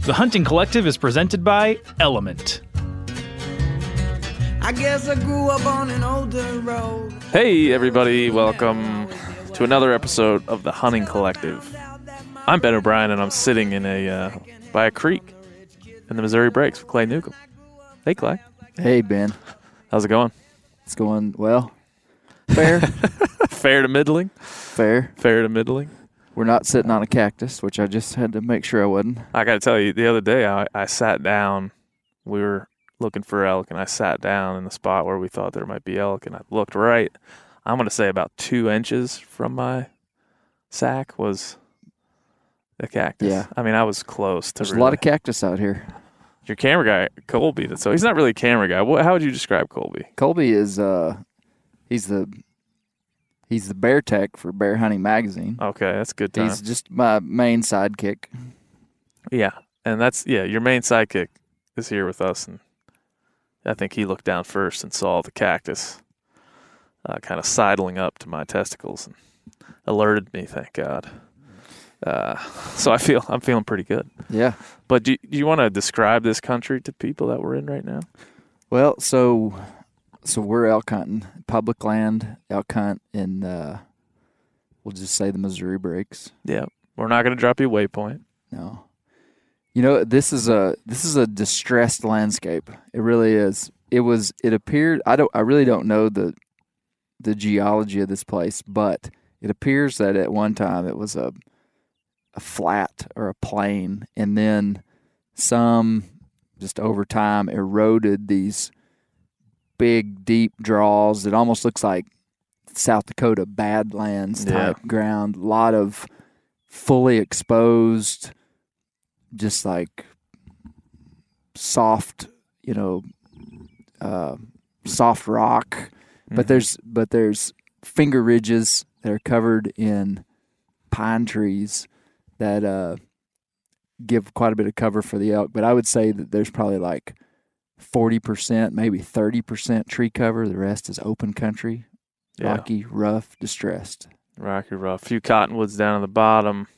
The Hunting Collective is presented by Element. I guess I grew up on an older road. Hey, everybody, welcome to another episode of the Hunting Collective. I'm Ben O'Brien, and I'm sitting in a uh, by a creek in the Missouri Breaks with Clay Newcomb. Hey, Clay, Hey Ben, how's it going? it's going well. Fair, Fair to middling. fair. Fair to middling. We're not sitting on a cactus, which I just had to make sure I wasn't. I got to tell you, the other day I, I sat down. We were looking for elk, and I sat down in the spot where we thought there might be elk, and I looked right. I'm going to say about two inches from my sack was the cactus. Yeah. I mean, I was close to. There's really, a lot of cactus out here. your camera guy Colby. So he's not really a camera guy. What, how would you describe Colby? Colby is uh, he's the he's the bear tech for Bear Hunting Magazine. Okay, that's good time. He's just my main sidekick. yeah, and that's yeah. Your main sidekick is here with us, and I think he looked down first and saw the cactus, uh, kind of sidling up to my testicles, and alerted me. Thank God. Uh, so I feel I'm feeling pretty good. Yeah. But do, do you want to describe this country to people that we're in right now? Well, so so we're elk hunting, public land elk hunt in uh, we'll just say the Missouri breaks. Yeah, we're not going to drop you waypoint. No. You know, this is a this is a distressed landscape. It really is. It was it appeared I don't I really don't know the the geology of this place, but it appears that at one time it was a a flat or a plain and then some just over time eroded these big deep draws. It almost looks like South Dakota Badlands type ground. A lot of fully exposed, just like soft, you know, uh, soft rock. But there's but there's finger ridges that are covered in pine trees that uh, give quite a bit of cover for the elk. But I would say that there's probably like forty percent, maybe thirty percent tree cover. The rest is open country, Yeah. rocky, rough, distressed. Rocky rough. A few cottonwoods down at the bottom.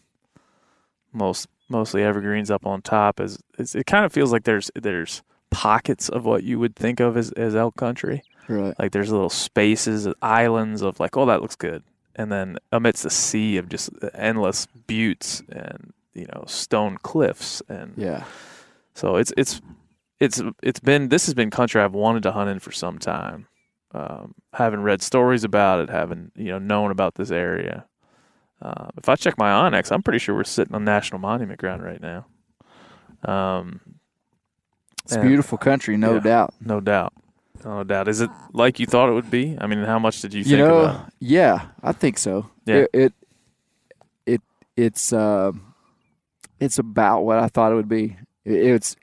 Most mostly evergreens up on top. Is it's, it kind of feels like there's there's pockets of what you would think of as, as elk country. Right. Like there's little spaces, islands of like, oh, that looks good, and then amidst a sea of just endless buttes and you know stone cliffs and Yeah. so it's it's it's it's been this has been country I've wanted to hunt in for some time. Um, having read stories about it, having you know known about this area. Uh, if I check my onX, I'm pretty sure we're sitting on national monument ground right now. Um, It's and- beautiful country, no yeah, doubt. no doubt, no doubt. Is it like you thought it would be? I mean, how much did you You think know, about? it? yeah, I think so. Yeah. It, it it's uh, it's about what I thought it would be. It, it's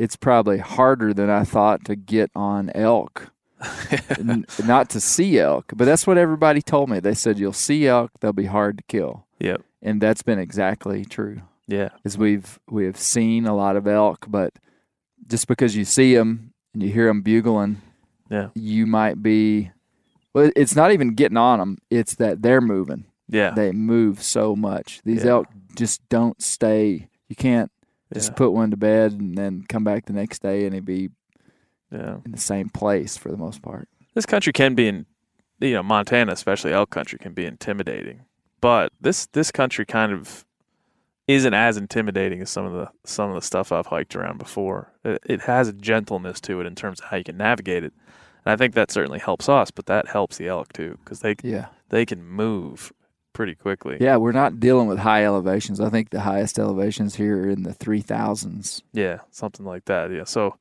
it's probably harder than I thought to get on elk. N- not to see elk, but that's what everybody told me. They said you'll see elk, they'll be hard to kill, Yep. and that's been exactly true. Yeah. Is we've we have seen a lot of elk, but just because you see them and you hear them bugling, Yeah. you might be. Well, it's not even getting on them; it's that they're moving. Yeah. They move so much. These Yeah. elk just don't stay. You can't just Yeah. put one to bed and then come back the next day and he'd be yeah. in the same place for the most part. This country can be in, you know, Montana, especially elk country, can be intimidating. But this this country kind of isn't as intimidating as some of the some of the stuff I've hiked around before. It, it has a gentleness to it in terms of how you can navigate it, and I think that certainly helps us. But that helps the elk too because they Yeah. they can move pretty quickly. Yeah, we're not dealing with high elevations. I think the highest elevations here are in the 3000s. Yeah, something like that. Yeah. So,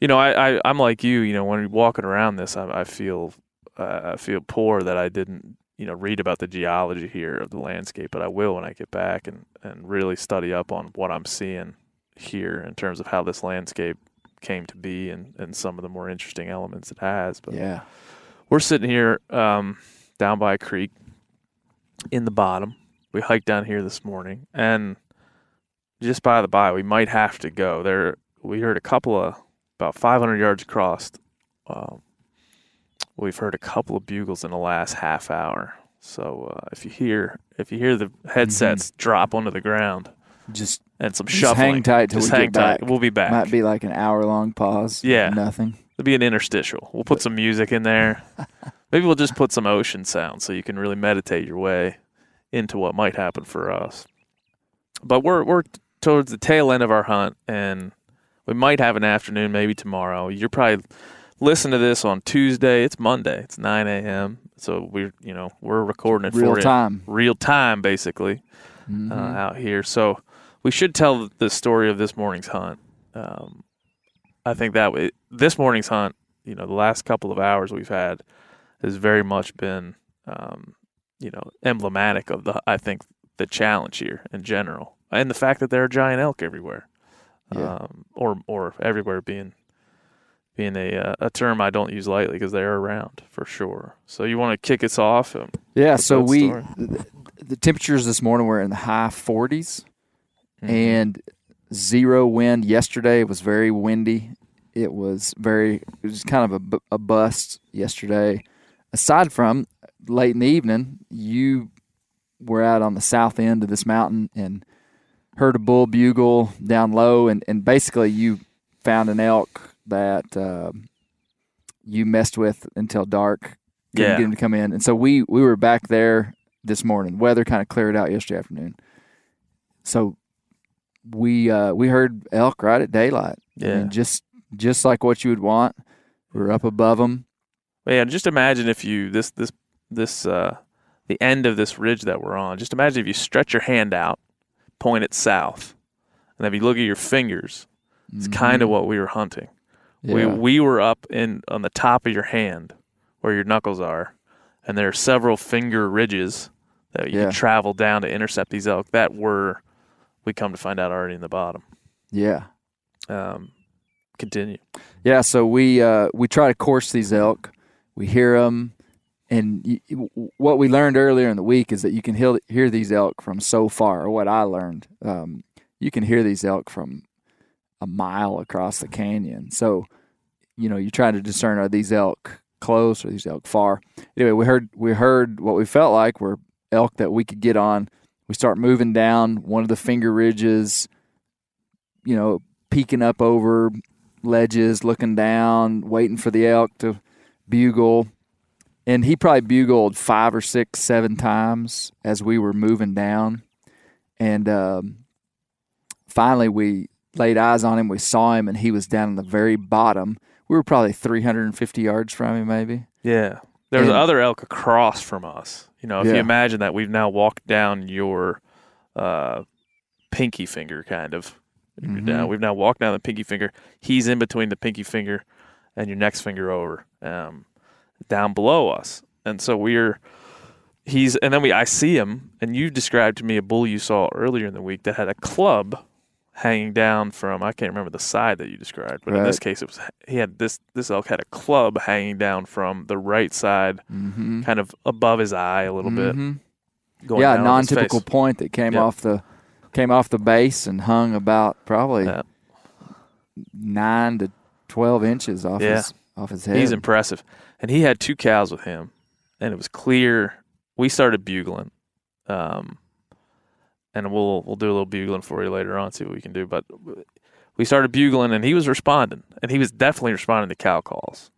you know, I, I I'm like you. You know, when you're walking around this, I, I feel uh, I feel poor that I didn't you know read about the geology here of the landscape, but I will when I get back and and really study up on what I'm seeing here in terms of how this landscape came to be and and some of the more interesting elements it has. But Yeah. we're sitting here um, down by a creek in the bottom. We hiked down here this morning, and just by the by, we might have to go there. We heard a couple of about 500 yards across. Um, we've heard a couple of bugles in the last half hour. So uh, if you hear if you hear the headsets drop onto the ground Just, and some Mm-hmm. just shuffling, hang tight till just we hang get back. We'll be back. Might be like an hour long pause. Yeah. Nothing. It'll be an interstitial. We'll put some music in there. Maybe we'll just put some ocean sound so you can really meditate your way into what might happen for us. But we're we're towards the tail end of our hunt, and we might have an afternoon, maybe tomorrow. You're probably listening to this on Tuesday. It's Monday. It's 9 a.m. So we're you know we're recording it Real time. real time, basically Mhm. uh, out here. So we should tell the story of this morning's hunt. Um, I think that way, this morning's hunt, you know, the last couple of hours we've had has very much been, um, you know, emblematic of the, I think, the challenge here in general, and the fact that there are giant elk everywhere, Yeah. um, or or everywhere being being a uh, a term I don't use lightly because they're around for sure. So you want to kick us off? Yeah, so we the, the temperatures this morning were in the high 40s Mhm. and zero wind. Yesterday it was very windy. It was very it was kind of a, a bust yesterday. Aside from late in the evening, you were out on the south end of this mountain and heard a bull bugle down low, and, and basically you found an elk that um you messed with until dark. Couldn't Yeah. get him to come in, and so we we were back there this morning. Weather kind of cleared out yesterday afternoon, so we uh, we heard elk right at daylight. I Yeah. mean, just just like what you would want. We were up above them. But yeah, just imagine if you this this this uh the end of this ridge that we're on. Just imagine if you stretch your hand out, point it south, and if you look at your fingers, it's kind of what we were hunting. We Mm-hmm. We were up in on the top of your hand where your knuckles are, and there are several finger ridges that you Yeah. can travel down to intercept these elk that were we come to find out already in the bottom. yeah. Um, continue. Yeah, so we uh, we try to course these elk. We hear them, and y y- what we learned earlier in the week is that you can hear, hear these elk from so far. Or what I learned, um, you can hear these elk from a mile across the canyon. So, you know, you're trying to discern are these elk close or these elk far. Anyway, we heard we heard what we felt like were elk that we could get on. We start moving down one of the finger ridges. You know, peeking up over ledges, looking down, waiting for the elk to bugle. And he probably bugled five or six, seven times as we were moving down. And um, finally, we laid eyes on him. We saw him, and he was down in the very bottom. We were probably 350 yards from him, maybe. Yeah. There's And- other elk across from us. You know, if you imagine that we've now walked down your uh, pinky finger, kind of. Mhm. Down. We've now walked down the pinky finger. He's in between the pinky finger and your next finger over, um, down below us. And so we're he's and then we I see him and you described to me a bull you saw earlier in the week that had a club hanging down from I can't remember the side that you described, but in this case it was he had this this elk had a club hanging down from the right side, Mm-hmm. kind of above his eye a little bit. Mhm. Going Yeah, a down on his non-typical point that came Yeah. off the came off the base and hung about probably Yeah. nine to twelve inches off Yeah. his off his head. He's impressive. And he had two cows with him, and it was clear. We started bugling, um, and we'll we'll do a little bugling for you later on, see what we can do. But we started bugling, and he was responding, and he was definitely responding to cow calls.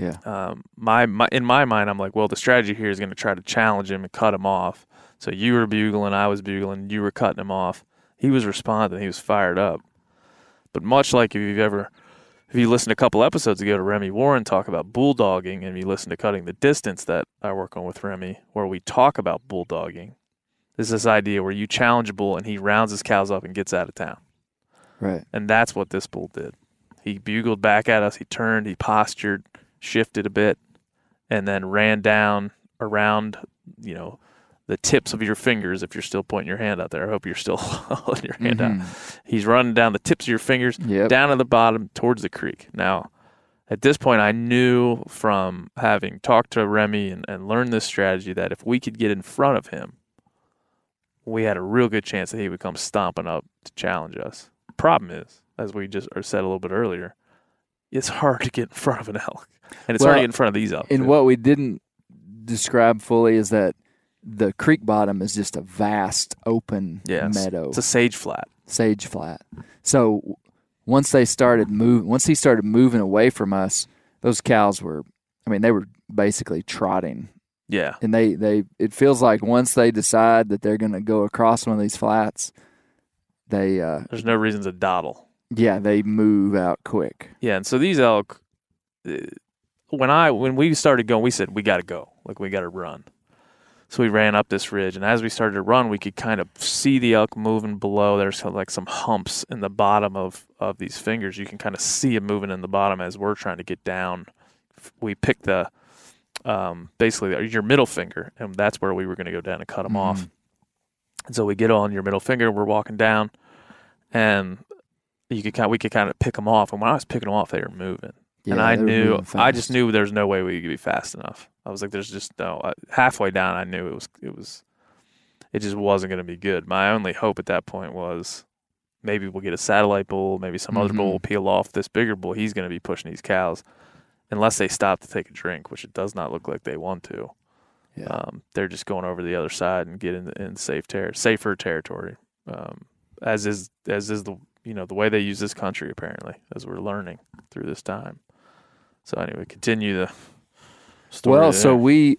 Yeah, Um, my, my in my mind, I'm like, well, the strategy here is going to try to challenge him and cut him off. So you were bugling, I was bugling, you were cutting him off. He was responding, he was fired up. But much like if you've ever, if you listened a couple episodes ago to Remy Warren talk about bulldogging, and you listen to cutting the distance that I work on with Remy, where we talk about bulldogging, there's this idea where you challenge a bull and he rounds his cows up and gets out of town. right. And that's what this bull did. He bugled back at us. He turned, he postured, shifted a bit, and then ran down around, you know, the tips of your fingers if you're still pointing your hand out there. I hope you're still holding your hand out. He's running down the tips of your fingers, Mm-hmm. Yep. down to the bottom towards the creek. Now, at this point, I knew from having talked to Remy and, and learned this strategy that if we could get in front of him, we had a real good chance that he would come stomping up to challenge us. Problem is, as we just said a little bit earlier, it's hard to get in front of an elk, and it's hard to get in front of these elk. And too. what we didn't describe fully is that the creek bottom is just a vast open it's- meadow, It's a sage flat. sage flat. So once they started move, once he started moving away from us, those cows were, I mean, they were basically trotting, Yeah, and they they it feels like once they decide that they're going to go across one of these flats, they uh there's no reason to dawdle. Yeah they move out quick. Yeah, and so these elk, uh, when I when we started going, we said we got to go, like we got to run. So we ran up this ridge, and as we started to run, we could kind of see the elk moving below. There's like some humps in the bottom of of these fingers. You can kind of see it moving in the bottom as we're trying to get down. We picked the um, basically your middle finger, and that's where we were going to go down and cut them off. And so we get on your middle finger, we're walking down, and you could kind we could kind of pick them off. And when I was picking them off, they were moving and I knew I just knew there's no way we could be fast enough. I was like, there's just no. I, halfway down, I knew it was it was it just wasn't going to be good. My only hope at that point was maybe we'll get a satellite bull, maybe some other bull will peel off this bigger bull. He's going to be pushing these cows unless they stop to take a drink, which it does not look like they want to. Yeah. Um, they're just going over the other side and get in, in safe ter- safer territory. Um, as is as is the you know the way they use this country apparently as we're learning through this time. So anyway, continue the story. Well, so we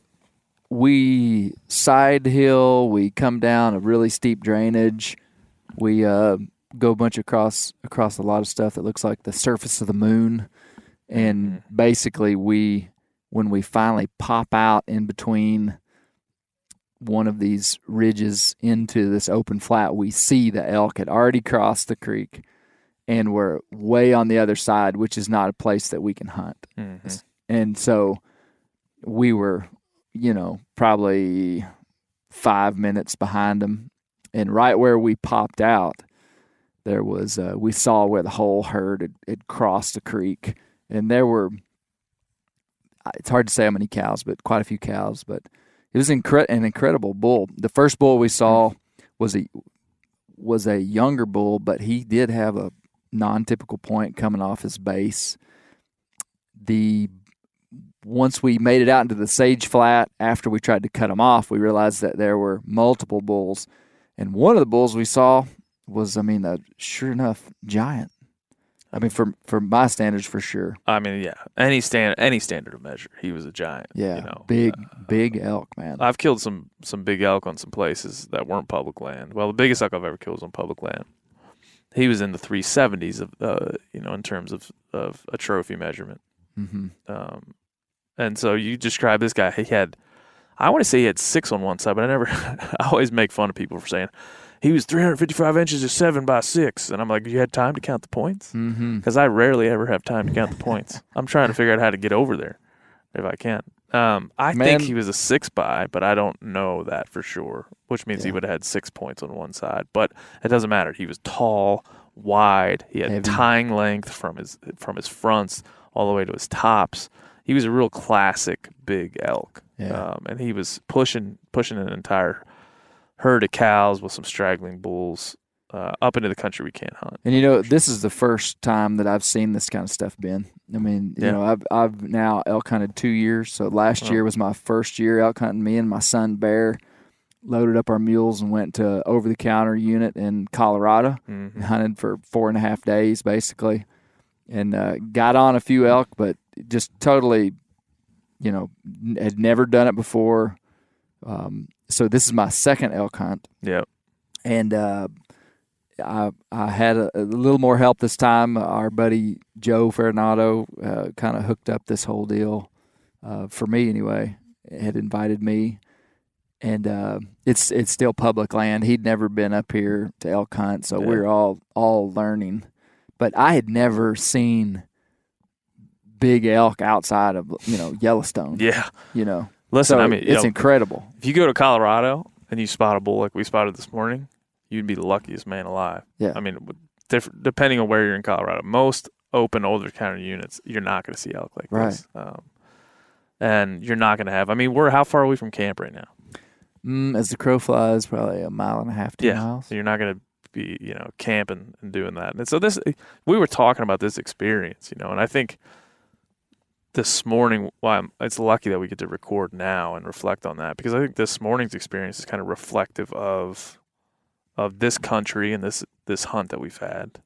we side hill, we come down a really steep drainage. We uh, go a bunch across across a lot of stuff that looks like the surface of the moon, and Mm-hmm. basically we when we finally pop out in between one of these ridges into this open flat, we see the elk had already crossed the creek, and we're way on the other side, which is not a place that we can hunt. Mhm. and so we were you know probably five minutes behind them. And right where we popped out there was uh, we saw where the whole herd had, had crossed the creek. And there were it's hard to say how many cows but quite a few cows. But it was incre- an incredible bull. The first bull we saw mm. was a was a younger bull but he did have a non-typical point coming off his base. The once we made it out into the sage flat after we tried to cut him off we realized that there were multiple bulls. And one of the bulls we saw was i mean a sure enough giant i mean for for my standards for sure I mean, yeah, any stand any standard of measure, he was a giant. yeah you know, big Uh, big elk man I've killed some some big elk on some places that weren't public land. Well, the biggest elk I've ever killed was on public land. He was in the 370s of uh, you know in terms of of a trophy measurement. hmm Um, and so you describe this guy. He had, I want to say he had six on one side, but I never. I always make fun of people for saying he was 355 inches of seven by six, and I'm like, you had time to count the points hmm because I rarely ever have time to count the points. I'm trying to figure out how to get over there if I can. Um, I Man. think he was a six by, but I don't know that for sure. Which means he would have had six points on one side, but it doesn't matter. He was tall, wide. He had Heavy. tine length from his from his fronts all the way to his tops. He was a real classic big elk, Yeah. um, and he was pushing pushing an entire herd of cows with some straggling bulls uh, up into the country we can't hunt. And you know, this is the first time that I've seen this kind of stuff, Ben. I mean, you Yeah. know, I've I've now elk hunted two years. So last Oh. year was my first year elk hunting. Me and my son Bear loaded up our mules and went to over the counter unit in Colorado Mhm. and hunted for four and a half days basically, and uh, got on a few elk, but just totally, you know, had never done it before. Um, so this is my second elk hunt Yep. and uh, I I had a, a little more help this time. Our buddy Joe Fernato uh, kind of hooked up this whole deal uh, for me anyway. Had invited me, and uh, it's it's still public land. He'd never been up here to elk hunt, so Yeah. we're all all learning. But I had never seen big elk outside of you know Yellowstone. Yeah. you know. Listen, so I mean, it's know, incredible. if you go to Colorado and you spot a bull like we spotted this morning, you'd be the luckiest man alive. Yeah. I mean, diff- depending on where you're in Colorado, most open older county units, you're not going to see elk like this. Um, and you're not going to have. I mean, we're how far away from camp right now? Mm, as the crow flies, probably a mile and a half, two yeah. miles. So you're not going to be, you know, camping and doing that. And so this, we were talking about this experience, you know, and I think this morning, well, it's lucky that we get to record now and reflect on that because I think this morning's experience is kind of reflective of of this country and this this hunt that we've had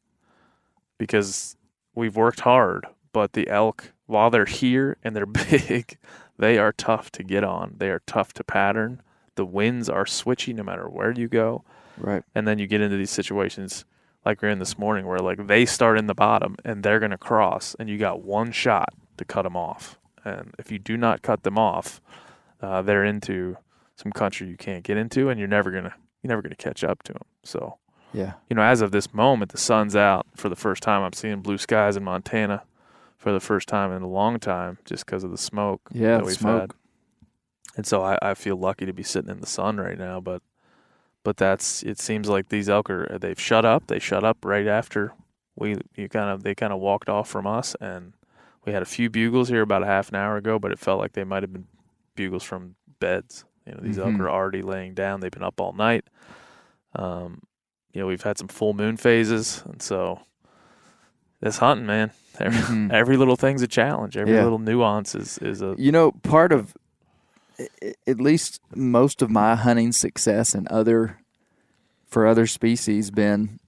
because we've worked hard, but the elk, while they're here and they're big, they are tough to get on. They are tough to pattern. The winds are switchy no matter where you go Right. and then you get into these situations like we're in this morning where like they start in the bottom and they're going to cross and you got one shot to cut them off. And if you do not cut them off uh, they're into some country you can't get into and you're never going to you're never to catch up to them so Yeah. you know as of this moment the sun's out for the first time. I'm seeing blue skies in montana for the first time in a long time just because of the smoke Yeah, that we've smoke. had. And so I, I feel lucky to be sitting in the sun right now but but that's it seems like these elk are they've shut up. They shut up right after we you kind of they kind of walked off from us and we had a few bugles here about a half an hour ago but it felt like they might have been bugles from beds. You know these Mhm. elk are already laying down. They've been up all night. Um you know we've had some full moon phases and so this hunting man. Every, Mhm. every little thing's a challenge. Every Yeah. little nuance is is a You know, part of at least most of my hunting success and other for other species been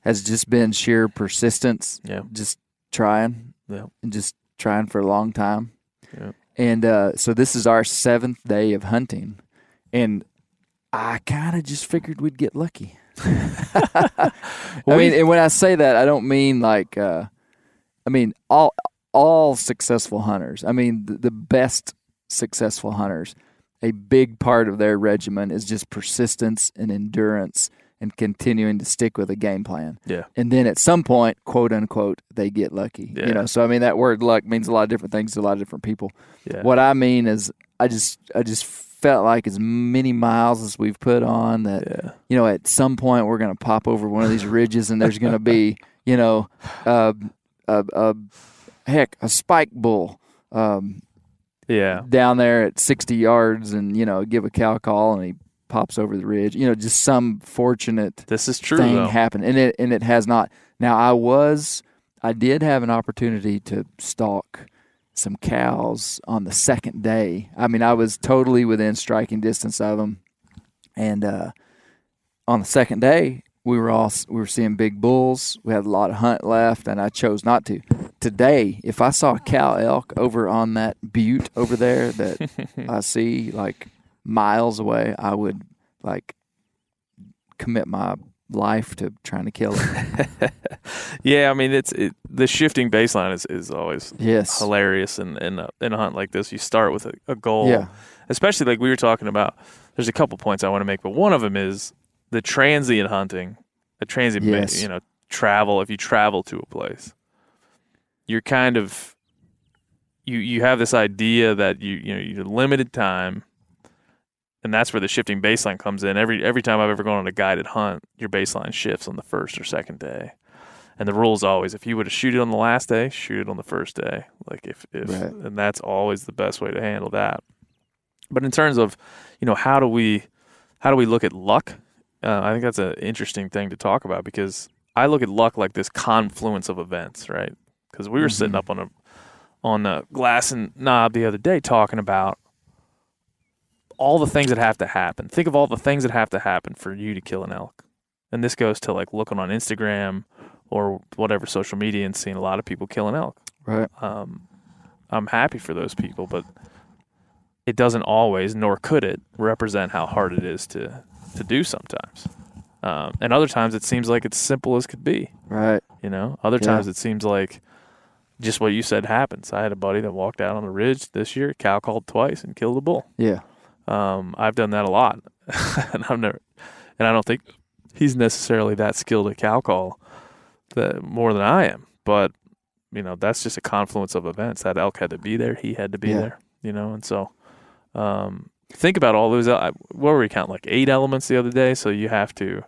has just been sheer persistence, yeah. Just trying yeah and just trying for a long time. Yeah. And uh, so this is our seventh day of hunting, and I kind of just figured we'd get lucky. I mean, and when I say that, I don't mean like, uh, I mean all all successful hunters. I mean the, the best successful hunters. A big part of their regimen is just persistence and endurance and continuing to stick with a game plan. yeah And then at some point, quote unquote, they get lucky. Yeah. You know, so I mean that word luck means a lot of different things to a lot of different people. yeah What I mean is I just I just felt like as many miles as we've put on that yeah you know, at some point we're going to pop over one of these ridges and there's going to be, you know, uh, a, a heck, a spike bull um, yeah down there at 60 yards and, you know, give a cow call and he pops over the ridge. You know, just some fortunate this is true thing though happen. And it, and it has not. Now, I was, I did have an opportunity to stalk some cows on the second day. I mean, I was totally within striking distance of them. And, uh, on the second day, we were all we were seeing big bulls. We had a lot of hunt left, and I chose not to. Today, if I saw a cow elk over on that butte over there that I see like miles away, I would like commit my life to trying to kill it. yeah, I mean it's it, the shifting baseline is, is always Yes. hilarious in in a, in a hunt like this. You start with a, a goal, Yeah. especially like we were talking about. There's a couple points I want to make, but one of them is the transient hunting, the transient Yes. you know travel. If you travel to a place, you're kind of you you have this idea that you you know you're limited time, and that's where the shifting baseline comes in. Every every time I've ever gone on a guided hunt, your baseline shifts on the first or second day. And the rule is always if you would have shoot it on the last day, shoot it on the first day. Like if, if Right. and that's always the best way to handle that. But in terms of, you know, how do we how do we look at luck? Uh, I think that's an interesting thing to talk about because I look at luck like this confluence of events, right? Because we were sitting up on a on a glassing knob the other day talking about all the things that have to happen. Think of all the things that have to happen for you to kill an elk. And this goes to like looking on Instagram or whatever social media and seeing a lot of people killing elk. Right. Um, I'm happy for those people, but it doesn't always, nor could it, represent how hard it is to to do sometimes. Um, and other times it seems like it's simple as could be. Right. You know, other Yeah. times it seems like just what you said happens. I had a buddy that walked out on the ridge this year, cow called twice, and killed a bull. Yeah. Um, I've done that a lot, and I've never, and I don't think he's necessarily that skilled at cow call, that more than I am. But you know, that's just a confluence of events. That elk had to be there. He had to be Yeah. there. You know, and so um, think about all those. el- What were we counting? Like eight elements the other day. So you have to,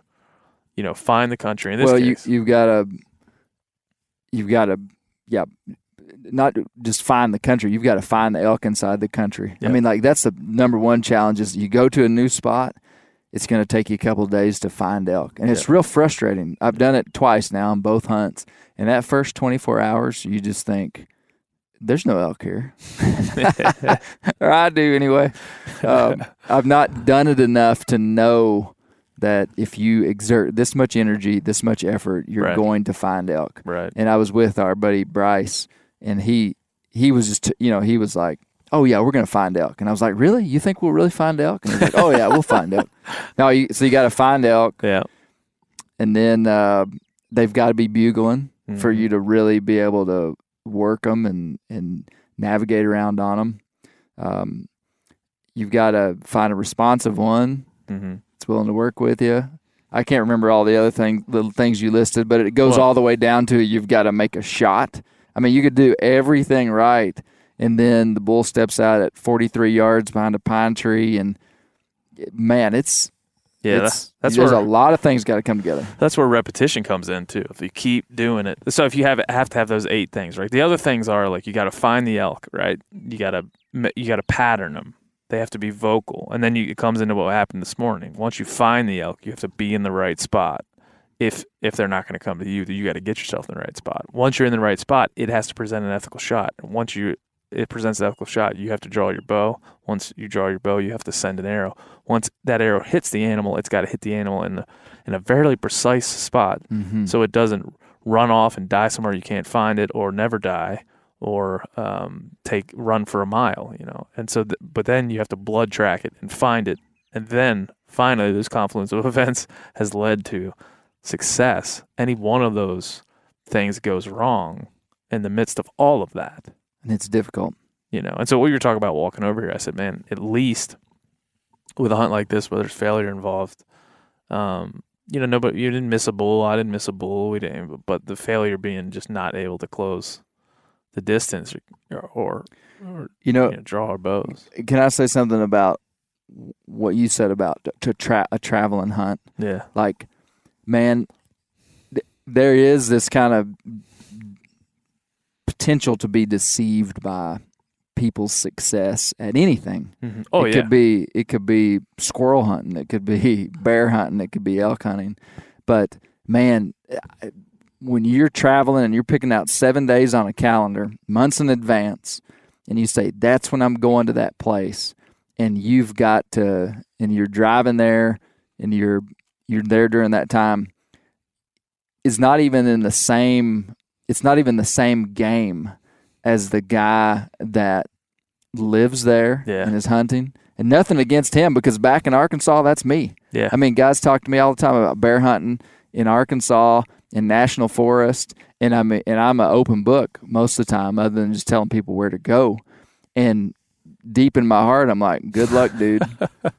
you know, find the country. In this well, case, you you've got to you've got to yeah, not just find the country. You've got to find the elk inside the country. Yeah. I mean, like that's the number one challenge. Is you go to a new spot, it's going to take you a couple of days to find elk, and it's real frustrating. I've done it twice now on both hunts, and that first twenty four hours, you just think. There's no elk here, or I do anyway. Um, I've not done it enough to know that if you exert this much energy, this much effort, you're Right. going to find elk. right. And I was with our buddy Bryce, and he he was just you know he was like, "Oh yeah, we're gonna find elk," and I was like, "Really? You think we'll really find elk?" And he's like, "Oh yeah, we'll find elk." No, you, so you got to find elk, Yeah. and then uh, they've got to be bugling for Mhm. you to really be able to work them and and navigate around on them. Um, you've got to find a responsive one hmm that's willing to work with you. I can't remember all the other thing, little things you listed, but it goes Well- all the way down to you've got to make a shot. I mean, you could do everything right, and then the bull steps out at 43 yards behind a pine tree, and man, it's Yeah. it's, that's there's where a lot of things got to come together. that's where repetition comes in too. If you keep doing it, so if you have have to have those eight things, right? The other things are like you got to find the elk, right? You got to you got to pattern them. They have to be vocal, and then you, it comes into what happened this morning. Once you find the elk, you have to be in the right spot. If if they're not going to come to you, you got to get yourself in the right spot. Once you're in the right spot, it has to present an ethical shot. And once you it presents an ethical shot, you have to draw your bow. Once you draw your bow, you have to send an arrow. Once that arrow hits the animal, it's got to hit the animal in the, in a very precise spot, Mm-hmm. so it doesn't run off and die somewhere you can't find it, or never die, or um, take run for a mile. You know, and so th- but then you have to blood track it and find it, and then finally this confluence of events has led to success. Any one of those things goes wrong in the midst of all of that and it's difficult. you know. And so we were talking about walking over here. I said, man, at least with a hunt like this where there's failure involved, um, you know, nobody you didn't miss a bull, I didn't miss a bull, we didn't, but the failure being just not able to close the distance or or, or You know, you know, draw our bows. can I say something about what you said about to tra- a traveling hunt? Yeah, like man th- there is this kind of potential to be deceived by people's success at anything. Mhm. oh it yeah, could be it could be squirrel hunting it could be bear hunting it could be elk hunting. But man when you're traveling and you're picking out 7 days on a calendar months in advance and you say that's when I'm going to that place and you've got to and you're driving there and you're you're there during that time is not even in the same it's not even the same game as the guy that lives there Yeah. and is hunting. And nothing against him because back in Arkansas that's me. Yeah, I mean guys talk to me all the time about bear hunting in Arkansas in national forest and I'm a, and I'm an open book most of the time other than just telling people where to go. And deep in my heart I'm like good luck dude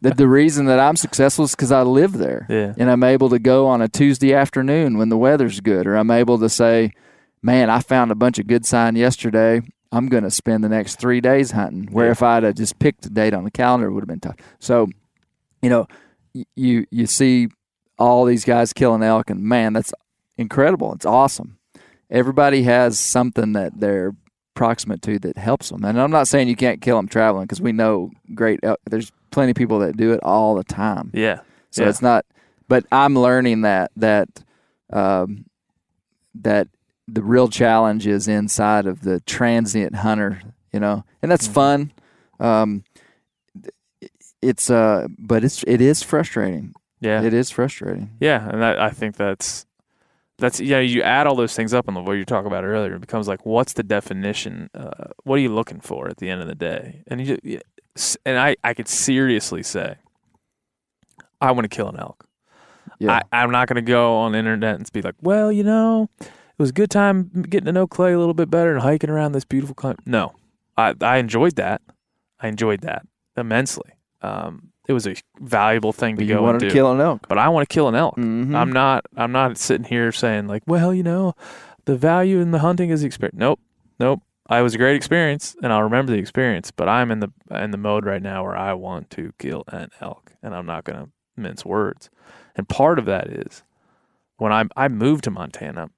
the, the reason that I'm successful is because I live there yeah, and I'm able to go on a Tuesday afternoon when the weather's good, or I'm able to say, "Man, I found a bunch of good sign yesterday. I'm going to spend the next three days hunting. Where if I'd have just picked a date on the calendar, it would have been tough. So, you know, you you see all these guys killing elk, and man, that's incredible. It's awesome. Everybody has something that they're proximate to that helps them. And I'm not saying you can't kill them traveling because we know great elk. There's plenty of people that do it all the time. Yeah. So yeah. it's not, but I'm learning that that um, that the real challenge is inside of the transient hunter, you know, and that's Mm-hmm. fun. Um, it's uh, but it's it is frustrating. yeah. It is frustrating. Yeah, and that, I think that's that's yeah. You add all those things up on the what you talk about earlier. It becomes like, what's the definition? Uh, what are you looking for at the end of the day? And you, s- and I, I could seriously say, I want to kill an elk. Yeah. I, I'm not going to go on the internet and be like, well, you know, it was a good time getting to know Clay a little bit better and hiking around this beautiful country. No, I, I enjoyed that. I enjoyed that immensely. Um, it was a valuable thing but to you go wanted and do to kill an elk. but I want to kill an elk. Mhm. I'm not. I'm not sitting here saying like, well, you know, the value in the hunting is the experience. Nope, nope. I was a great experience, and I'll remember the experience. But I'm in the in the mode right now where I want to kill an elk, and I'm not going to mince words. And part of that is when I I moved to Montana,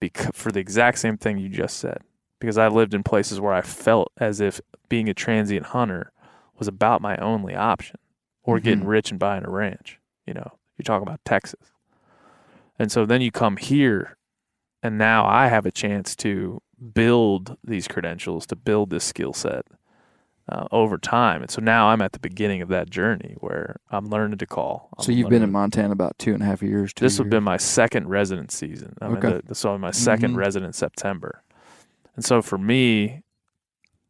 because for the exact same thing you just said, because I lived in places where I felt as if being a transient hunter was about my only option, or getting Mhm. rich and buying a ranch. You know, you're talking about Texas. And so then you come here, and now I have a chance to build these credentials, to build this skill set uh, over time. And so now I'm at the beginning of that journey where I'm learning to call. I'm So you've been in Montana about two and a half years. Two This would been my second resident season. I'm Okay. the, so my 2nd Mhm. resident September. And so for me,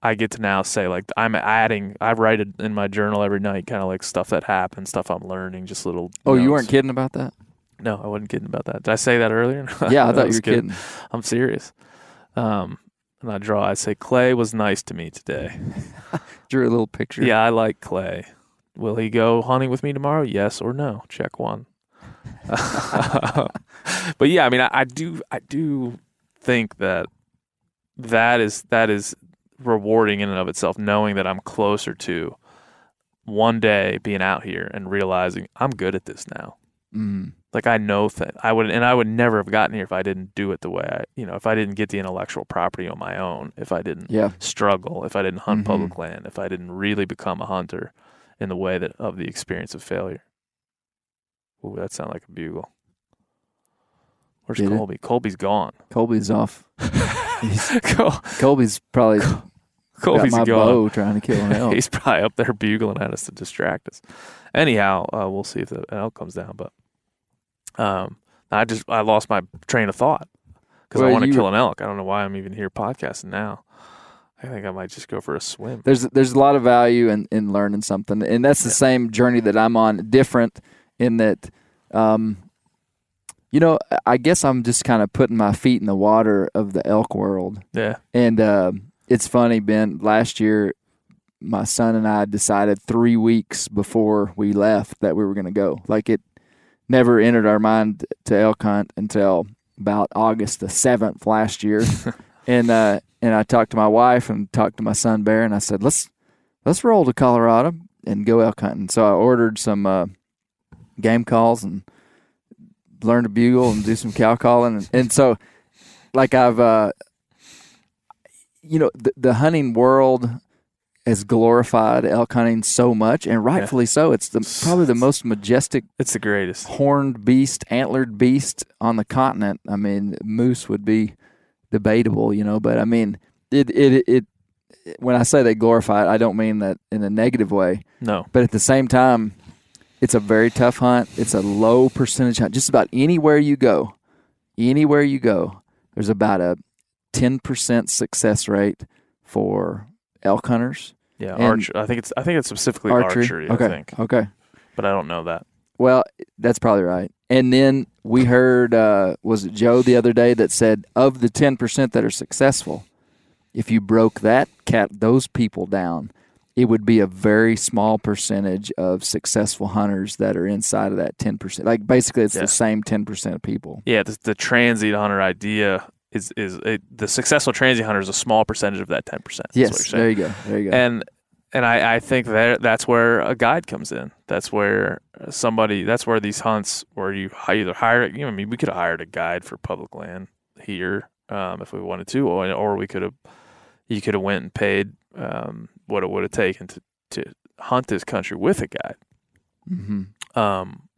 I get to now say like I'm adding. I write it in my journal every night, kind of like stuff that happened, stuff I'm learning, just little. Oh, you weren't kidding about that? No, I wasn't kidding about that. Did I say that earlier? Yeah, I thought you were good. kidding. I'm serious. Um, and I draw. I say Clay was nice to me today. Drew a little picture. Yeah, I like Clay. Will he go hunting with me tomorrow? Yes or no? Check one. but yeah, I mean, I, I do, I do think that that is that is rewarding in and of itself, knowing that I'm closer to one day being out here and realizing I'm good at this now. Mm. Like I know that I would, and I would never have gotten here if I didn't do it the way I, you know, if I didn't get the intellectual property on my own, if I didn't Yeah. struggle, if I didn't hunt Mhm. public land, if I didn't really become a hunter in the way that of the experience of failure. Ooh, that sounded like a bugle. Where's Did it? Colby? Colby's gone. Colby's off. Col- Colby's probably got Colby's my gone. bow trying to kill an elk. He's probably up there bugling at us to distract us. Anyhow, uh, we'll see if the elk comes down. But um, I just I lost my train of thought because I want to kill an elk. I don't know why I'm even here podcasting now. I think I might just go for a swim. there's there's a lot of value in, in learning something, and that's the same journey that I'm on. Different in that, um, you know, I guess I'm just kind of putting my feet in the water of the elk world, Yeah, and uh, it's funny, Ben. Last year, my son and I decided three weeks before we left that we were going to go. Like it never entered our mind to elk hunt until about August the seventh last year, and uh, and I talked to my wife and talked to my son Bear, and I said let's let's roll to Colorado and go elk hunting. So I ordered some uh, game calls and learned to bugle and do some cow calling, and, and so like I've uh, you know the, the hunting world has glorified elk hunting so much, and rightfully so. It's the probably the most majestic it's the greatest. horned beast, antlered beast on the continent. I mean, moose would be debatable, you know, but I mean, it it it. When I say they glorify it, I don't mean that in a negative way, No, but at the same time, it's a very tough hunt. It's a low percentage hunt. Just about anywhere you go, anywhere you go, there's about a ten percent success rate for elk hunters. yeah, archer. I think it's I think it's specifically archery. okay. I think, Okay. but I don't know that. Well, that's probably right. And then we heard, uh, was it Joe the other day that said of the 10% that are successful, if you broke that cat, those people down, it would be a very small percentage of successful hunters that are inside of that 10%. Like basically, it's Yeah. the same 10% of people. Yeah, the, the transient hunter idea is is it, the successful transient hunter is a small percentage of that ten percent. Yes, there you go. There you go. And and I, I think that that's where a guide comes in. That's where somebody. That's where these hunts where you either hire. You know, I mean, we could have hired a guide for public land here um, if we wanted to, or, or we could have. You could have went and paid um, what it would have taken to to hunt this country with a guide. hmm Um,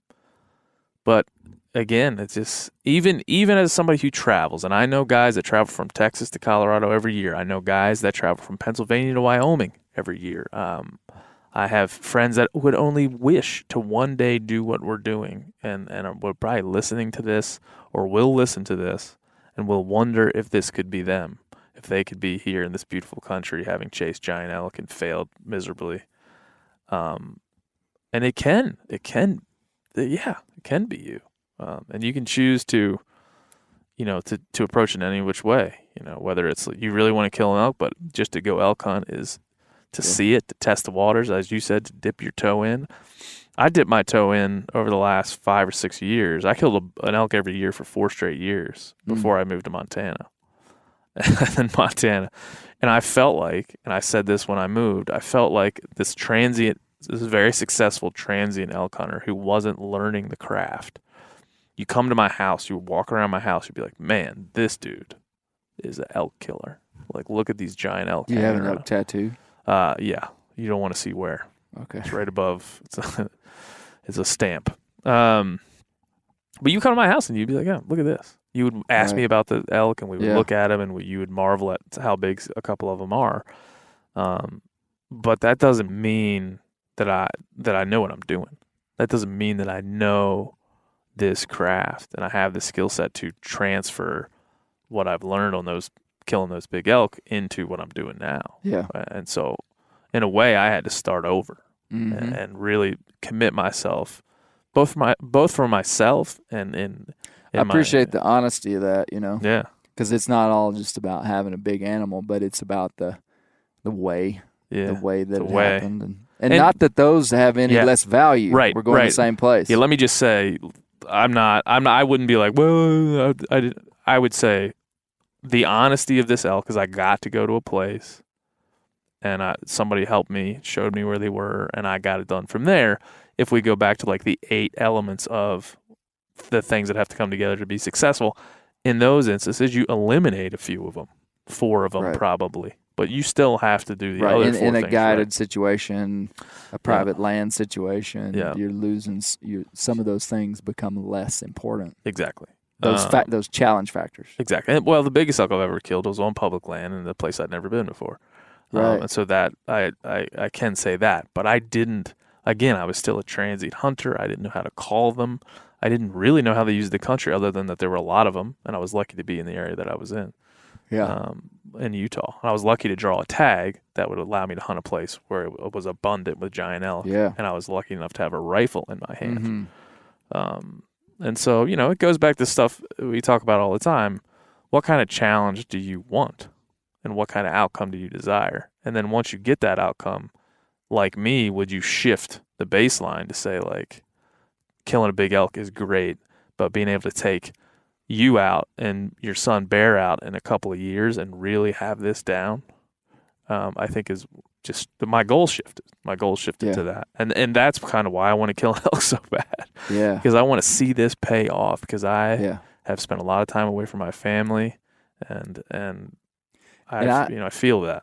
but again, it's just even even as somebody who travels, and I know guys that travel from Texas to Colorado every year. I know guys that travel from Pennsylvania to Wyoming every year. Um, I have friends that would only wish to one day do what we're doing, and and are probably listening to this or will listen to this, and will wonder if this could be them, if they could be here in this beautiful country, having chased giant elk and failed miserably. Um, and it can, it can, yeah, it can be you, um, and you can choose to, you know, to to approach it any which way. You know, whether it's you really want to kill an elk, but just to go elk hunt is to see it, to test the waters, as you said, to dip your toe in. I dipped my toe in over the last five or six years. I killed a, an elk every year for four straight years before I moved to Montana. and then Montana. And I felt like, and I said this when I moved, I felt like this transient, this very successful transient elk hunter who wasn't learning the craft. You come to my house, you walk around my house, you'd be like, man, this dude is an elk killer. Like, look at these giant elk. You have an elk tattoo. Uh, yeah. You don't want to see where. Okay. It's right above. It's a, it's a stamp. Um, but you come to my house and you'd be like, "Oh, look at this." You would ask me about the elk, and we would Yeah. look at them, and we, you would marvel at how big a couple of them are. Um, but that doesn't mean that I that I know what I'm doing. That doesn't mean that I know this craft and I have the skill set to transfer what I've learned on those killing those big elk into what I'm doing now. Yeah. And so, in a way, I had to start over Mhm. and, and really commit myself, both for my both for myself and in. I appreciate the honesty of that. You know, Yeah, because it's not all just about having a big animal, but it's about the the way, yeah, the way that the it way. happened, and, and And- not that those have any Yeah. less value. Right, We're going to right. the same place. Yeah, let me just say, I'm not. I'm not. I wouldn't be like, well, I, I, I would say, the honesty of this elk is I got to go to a place, and I, somebody helped me, showed me where they were, and I got it done from there. If we go back to like the eight elements of the things that have to come together to be successful, in those instances, you eliminate a few of them, four of them Right. probably, but you still have to do the right other in, four in a things guided right. situation, a private land situation. Yeah. you're losing. You some of those things become less important. Exactly. Those Um, fa- those challenge factors. Exactly. And, well, the biggest elk I've ever killed was on public land in a place I'd never been before. Um, Right. and so that I, I I can say that, but I didn't. Again, I was still a transient hunter. I didn't know how to call them. I didn't really know how they used the country, other than that there were a lot of them, and I was lucky to be in the area that I was in, Yeah. um, in Utah. And I was lucky to draw a tag that would allow me to hunt a place where it was abundant with giant elk. Yeah. And I was lucky enough to have a rifle in my hand. Mhm. Um, and so, you know, it goes back to stuff we talk about all the time. What kind of challenge do you want? And what kind of outcome do you desire? And then once you get that outcome, like me, would you shift the baseline to say, like, killing a big elk is great, but being able to take you out and your son Bear out in a couple of years and really have this down, um, I think is just my goal shifted. My goal shifted Yeah. to that, and and that's kind of why I want to kill an elk so bad Yeah. because I want to see this pay off because I Yeah. have spent a lot of time away from my family and and I, And I- you know I feel that.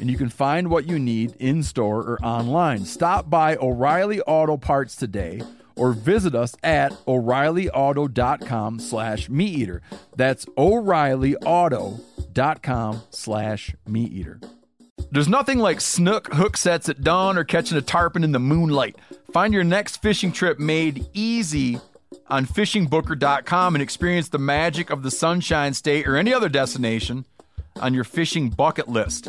And you can find what you need in store or online. Stop by O'Reilly Auto Parts today or visit us at o'reillyauto.com slash meat eater. That's o'reillyauto.com slash meat eater. There's nothing like snook hook sets at dawn or catching a tarpon in the moonlight. Find your next fishing trip made easy on fishingbooker.com and experience the magic of the Sunshine State or any other destination on your fishing bucket list.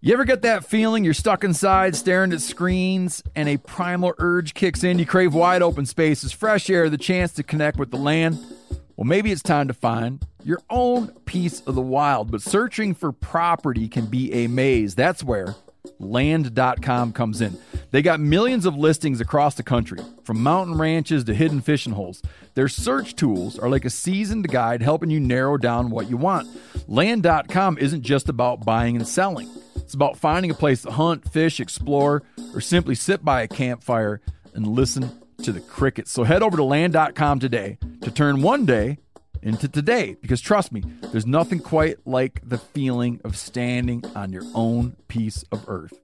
You ever get that feeling you're stuck inside staring at screens and a primal urge kicks in? You crave wide open spaces, fresh air, the chance to connect with the land? Well, maybe it's time to find your own piece of the wild, but searching for property can be a maze. That's where land.com comes in. They got millions of listings across the country, from mountain ranches to hidden fishing holes. Their search tools are like a seasoned guide helping you narrow down what you want. Land.com isn't just about buying and selling. It's about finding a place to hunt, fish, explore, or simply sit by a campfire and listen to the crickets. So head over to land.com today to turn one day into today because trust me, there's nothing quite like the feeling of standing on your own piece of earth.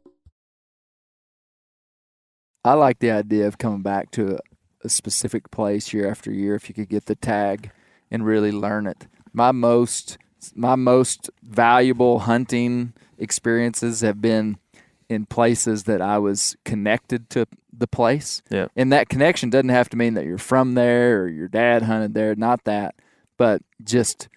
I like the idea of coming back to a, specific place year after year if you could get the tag and really learn it. My most my most valuable hunting experiences have been in places that I was connected to the place. Yeah. And that connection doesn't have to mean that you're from there or your dad hunted there, not that. But just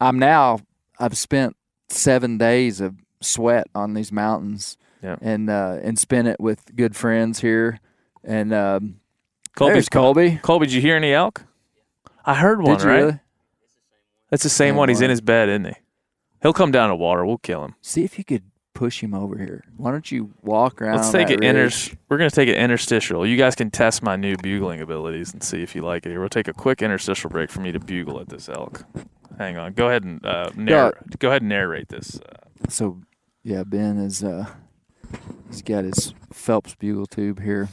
I'm now I've spent 7 days of sweat on these mountains Yeah. and uh and spent it with good friends here and um Colby's Colby. Colby, did you hear any elk? I heard one, Did you right? really? That's the same Same one. He's in his bed, isn't he? He'll come down to water. We'll kill him. See if you could push him over here. Why don't you walk around? Let's take it inter- We're gonna take an interstitial. You guys can test my new bugling abilities and see if you like it. Here, we'll take a quick interstitial break for me to bugle at this elk. Hang on. Go ahead and uh, narr- go ahead and narrate this. Uh, So, yeah, Ben is uh, he's got his Phelps bugle tube here.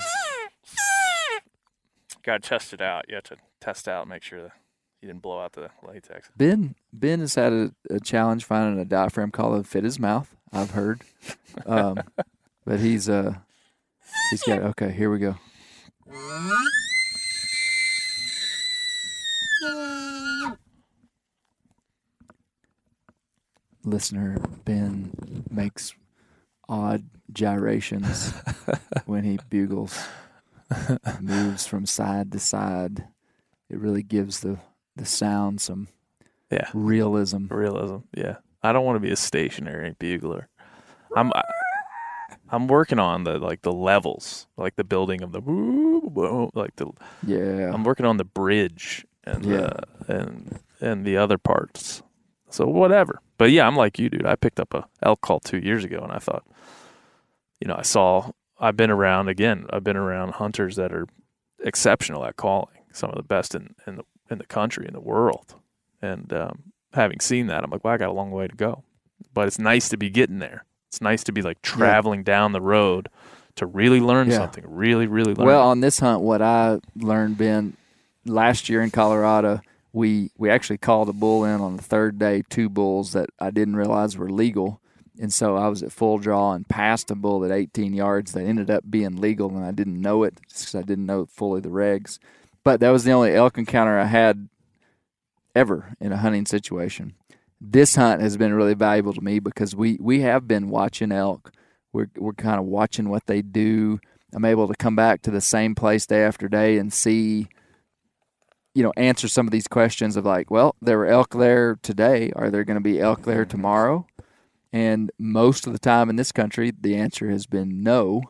Got to test it out. You have to test out, make sure that you didn't blow out the latex. Ben Ben has had a, a challenge finding a diaphragm collar that fit his mouth. I've heard, um, but he's uh he's got okay. Here we go. Listener Ben makes odd gyrations when he bugles, moves from side to side. It really gives the the sound some Yeah, realism. realism. Yeah, I don't want to be a stationary bugler. I'm I, I'm working on the like the levels, like the building of the like the Yeah. I'm working on the bridge and Yeah. the, and and the other parts. So whatever. But yeah, I'm like you, dude. I picked up a elk call two years ago, and I thought, you know, I saw. I've been around again. I've been around hunters that are exceptional at calling, some of the best in in the in the country in the world. And um, having seen that, I'm like, well, I got a long way to go. But it's nice to be getting there. It's nice to be like traveling down the road to really learn Yeah. something. Really, really learn. Well, on this hunt, what I learned, Ben, last year in Colorado, we we actually called a bull in on the third day, two bulls that I didn't realize were legal. And so I was at full draw and passed a bull at 18 yards that ended up being legal, and I didn't know it just because I didn't know fully the regs. But that was the only elk encounter I had ever in a hunting situation. This hunt has been really valuable to me because we, we have been watching elk. We're, we're kind of watching what they do. I'm able to come back to the same place day after day and see, you know, answer some of these questions of like, well, there were elk there today. Are there going to be elk there tomorrow? And most of the time in this country, the answer has been no.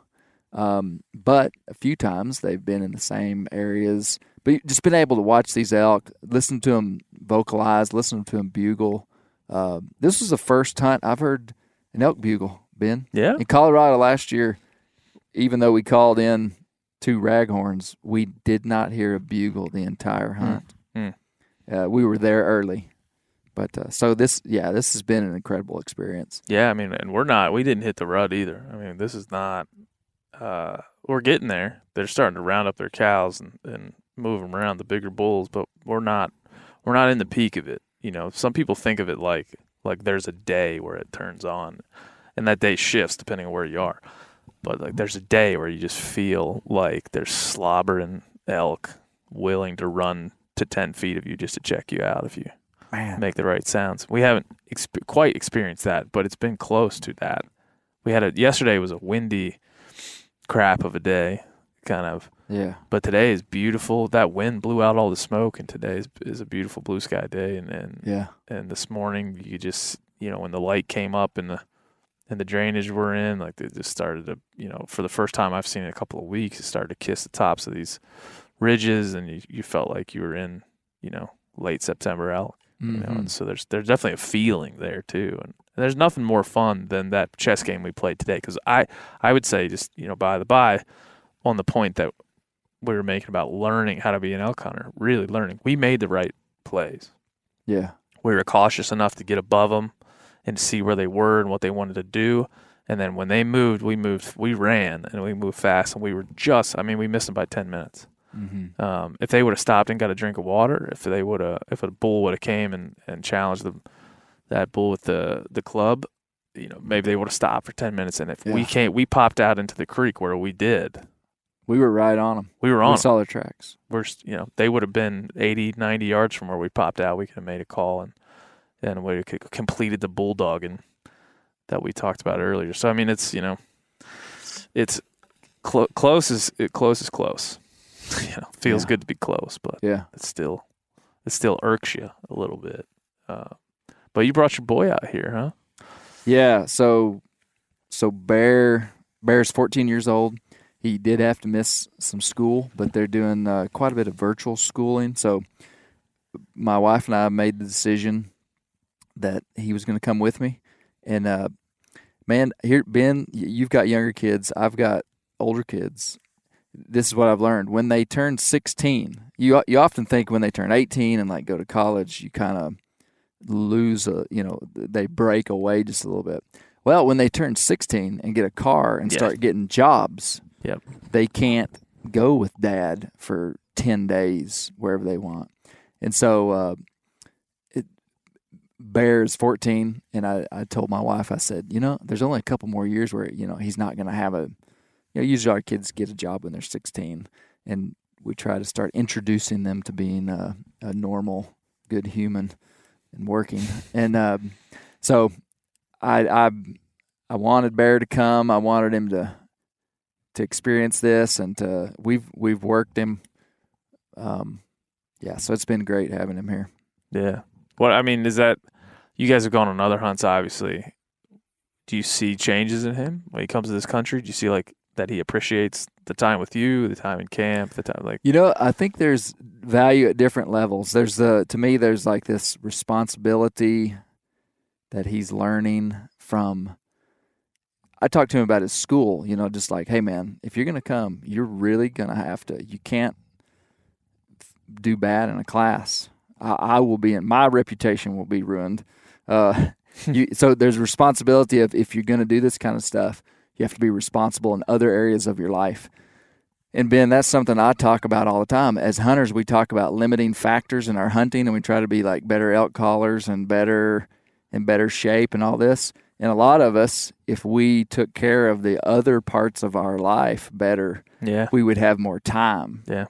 Um, but a few times they've been in the same areas. But just been able to watch these elk, listen to them vocalize, listen to them bugle. Uh, this was the first hunt I've heard an elk bugle. Ben, yeah. in Colorado last year, even though we called in two raghorns, we did not hear a bugle the entire hunt. Mm. Uh, we were there early, but uh, so this, yeah, this has been an incredible experience. Yeah, I mean, and we're not. We didn't hit the rut either. I mean, this is not. Uh, we're getting there. They're starting to round up their cows and, and move them around the bigger bulls, but we're not. We're not in the peak of it. You know, some people think of it like like there's a day where it turns on, and that day shifts depending on where you are. But like, there's a day where you just feel like there's slobbering elk willing to run to ten feet of you just to check you out if you Man, make the right sounds. We haven't exp- quite experienced that, but it's been close to that. We had a yesterday was a windy crap of a day, kind of, yeah, but today is beautiful. That wind blew out all the smoke, and today is, is a beautiful blue sky day. And and, yeah, and this morning you just you know when the light came up and the and the drainage we're in, like it just started to you know for the first time I've seen in a couple of weeks, it started to kiss the tops of these ridges, and you, you felt like you were in you know late September elk you know, and mm-hmm. so there's there's definitely a feeling there too, and, and there's nothing more fun than that chess game we played today. Because I I would say just you know by the by, on the point that we were making about learning how to be an elk hunter, really learning, we made the right plays. yeah, We were cautious enough to get above them and see where they were and what they wanted to do. And then when they moved, we moved, we ran and we moved fast, and we were just, I mean, we missed them by ten minutes. Mm-hmm. Um, if they would have stopped and got a drink of water, if they would have, if a bull would have came and, and challenged them, that bull with the the club, you know, maybe they would have stopped for ten minutes. And if we Yeah. can't, we popped out into the creek where we did. we were right on them. We were on. We saw their tracks. We're, you know, they would have been 80, 90 yards from where we popped out. We could have made a call and and we could have completed the bulldogging that we talked about earlier. So I mean, it's you know, it's clo- close is it close is close. you know, feels Yeah. good to be close, but Yeah, it still it still irks you a little bit. Uh, but you brought your boy out here, huh? yeah. So, so Bear Bear's 14 years old. He did have to miss some school, but they're doing uh, quite a bit of virtual schooling. So, my wife and I made the decision that he was going to come with me. And uh, man, here Ben, you've got younger kids. I've got older kids. This is what I've learned. When they turn 16, you you often think when they turn 18 and like go to college, you kind of lose a you know they break away just a little bit. Well, when they turn 16 and get a car and start getting jobs, Yep. they can't go with dad for 10 days wherever they want. And so uh, it, Bear is 14, and I, I told my wife, I said, you know, there's only a couple more years where, you know, he's not going to have a, you know, usually our kids get a job when they're 16, and we try to start introducing them to being a, a normal, good human and working. and um, so I, I, I wanted Bear to come. I wanted him to to experience this, and to, we've we've worked him. Um, yeah, so it's been great having him here. Yeah. What I mean is that you guys have gone on other hunts, obviously. Do you see changes in him when he comes to this country? Do you see like that he appreciates the time with you, the time in camp, the time like You know, I think there's value at different levels. There's the to me, there's like this responsibility that he's learning from. I talked to him about his school. You know, just like, hey man, if you're gonna come, you're really gonna have to. You can't do bad in a class. I, I will be in my reputation will be ruined. Uh, you, so there's responsibility of if you're to do this kind of stuff, you have to be responsible in other areas of your life. And Ben, that's something I talk about all the time. As hunters, we talk about limiting factors in our hunting, and we try to be like better elk callers and better in better shape and all this. And a lot of us, if we took care of the other parts of our life better, Yeah. we would have more time Yeah.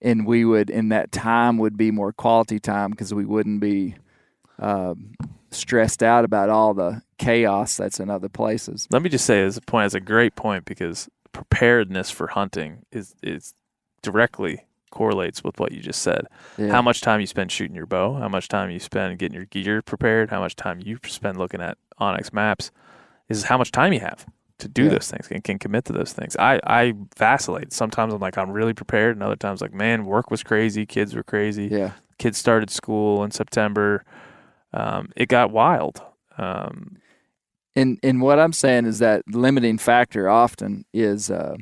and we would and that time would be more quality time because we wouldn't be um, stressed out about all the chaos that's in other places. Let me just say as a point as a great point because preparedness for hunting is is directly correlates with what you just said. Yeah. How much time you spend shooting your bow, how much time you spend getting your gear prepared, how much time you spend looking at onX maps is how much time you have to do Yeah. those things and can commit to those things. I, I vacillate. Sometimes I'm like I'm really prepared and other times like man, work was crazy, kids were crazy. Yeah, Kids started school in September. Um, it got wild. Um, and and what I'm saying is that limiting factor often is uh,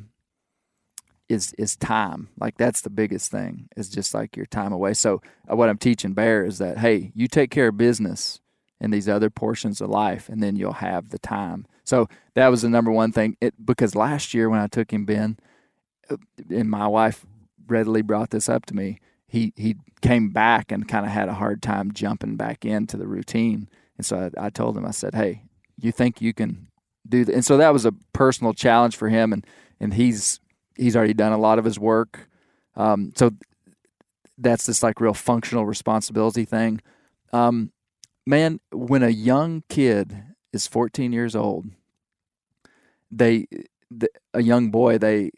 is is time. Like that's the biggest thing. Is just like your time away. So uh, what I'm teaching Bear is that hey, you take care of business in these other portions of life, and then you'll have the time. So that was the number one thing. It because last year when I took him Ben, uh, and my wife readily brought this up to me. He he came back and kind of had a hard time jumping back into the routine. And so I, I told him, I said, "Hey, you think you can do that?" And so that was a personal challenge for him, and and he's he's already done a lot of his work. Um, so that's this like real functional responsibility thing. Um, man, when a young kid is 14 years old, they the, a young boy they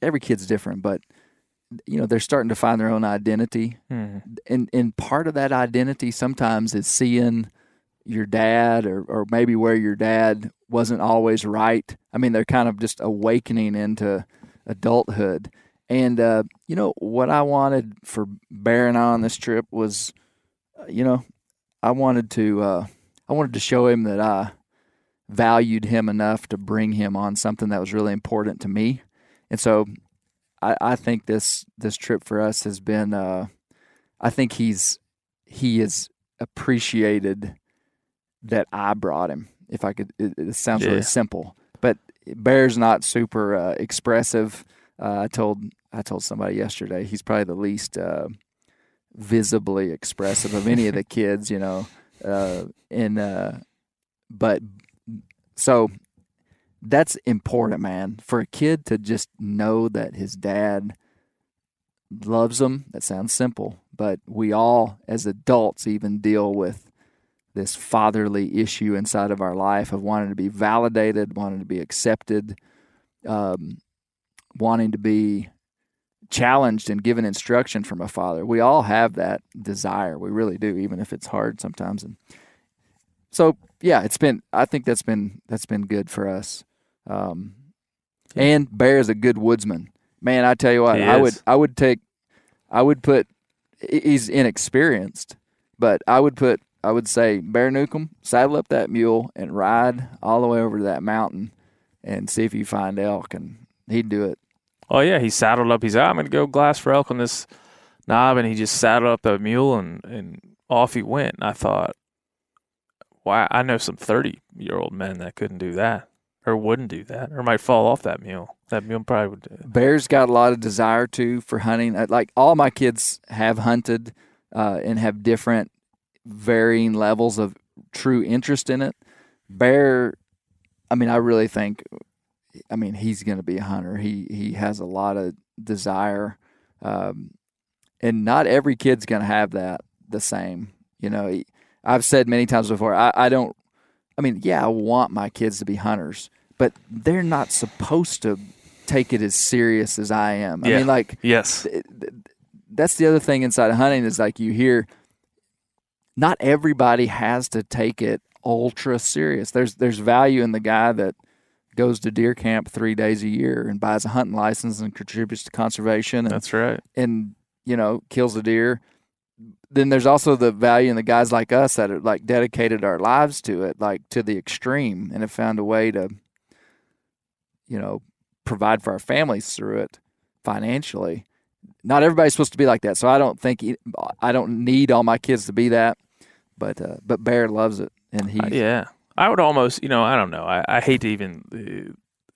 every kid's different, but you know they're starting to find their own identity, Mhm. and and part of that identity sometimes is seeing your dad or or maybe where your dad wasn't always right. I mean, they're kind of just awakening into adulthood. And uh, you know what I wanted for Bear and I on this trip was, uh, you know, I wanted to uh, I wanted to show him that I valued him enough to bring him on something that was really important to me. And so I, I think this this trip for us has been uh, I think he's he is appreciated that I brought him. If I could, it, it sounds Yeah. really simple, but Bear's not super uh, expressive. Uh, I told I told somebody yesterday he's probably the least uh, visibly expressive of any of the kids, you know. Uh, and uh, but so that's important, man. For a kid to just know that his dad loves him. That sounds simple, but we all, as adults, even deal with this fatherly issue inside of our life of wanting to be validated, wanting to be accepted, um, wanting to be challenged and given instruction from a father. We all have that desire. We really do, even if it's hard sometimes. And so, yeah, it's been. I think that's been that's been good for us. Um, and Bear is a good woodsman. Man, I tell you what, He I would. I would take I would put he's inexperienced, but I would put I would say Bear Newcomb, saddle up that mule and ride all the way over to that mountain and see if you find elk and he'd do it. Oh yeah, he saddled up. He's, I'm going to go glass for elk on this knob, and he just saddled up the mule and and off he went. And I thought, wow, I know some 30 year old men that couldn't do that, or wouldn't do that, or might fall off that mule. That mule probably would. Do it. Bear's got a lot of desire too for hunting. Uh, Like all my kids have hunted uh, and have different varying levels of true interest in it. Bear, I mean, I really think, I mean, he's going to be a hunter. He he has a lot of desire, um, and not every kid's going to have that the same. You know, I've said many times before, I, I don't. I mean, yeah, I want my kids to be hunters, but they're not supposed to take it as serious as I am. I Yeah. mean, like Yes. th- th- that's the other thing inside of hunting is like you hear not everybody has to take it ultra serious. There's there's value in the guy that goes to deer camp 3 days a year and buys a hunting license and contributes to conservation and That's right. and you know kills a deer. Then there's also the value in the guys like us that are like dedicated our lives to it, like to the extreme, and have found a way to, you know, provide for our families through it financially. Not everybody's supposed to be like that, so I don't think I don't need all my kids to be that. But uh, but Bear loves it, and he Uh, yeah. I would almost, you know, I don't know. I, I hate to even uh,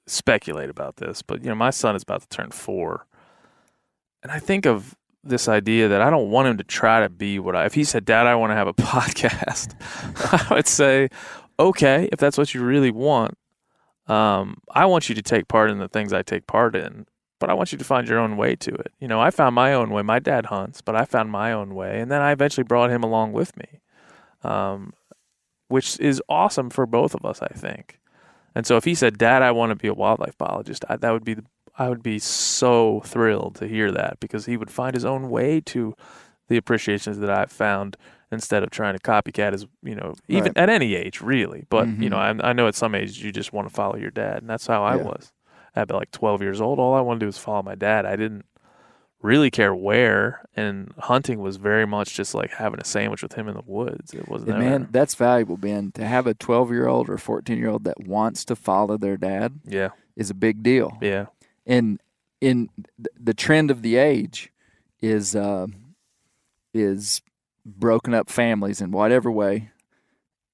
speculate about this, but, you know, my son is about to turn four. And I think of this idea that I don't want him to try to be what I, if he said, Dad, I want to have a podcast, I would say, okay, if that's what you really want, um, I want you to take part in the things I take part in, but I want you to find your own way to it. You know, I found my own way. My dad hunts, but I found my own way. And then I eventually brought him along with me. Um, which is awesome for both of us, I think. And so if he said, "Dad, I want to be a wildlife biologist," I, that would be the, I would be so thrilled to hear that because he would find his own way to the appreciations that I've found instead of trying to copycat his, you know, even Right. at any age, really. But you Mhm. know, I, I know at some ages you just want to follow your dad, and that's how I Yeah. was. At like 12 years old, all I wanted to do was follow my dad. I didn't really care where, and hunting was very much just like having a sandwich with him in the woods. It wasn't man, that's valuable, Ben. To have a 12 year old or 14 year old that wants to follow their dad yeah, is a big deal. yeah. And in the trend of the age is uh, is broken up families in whatever way,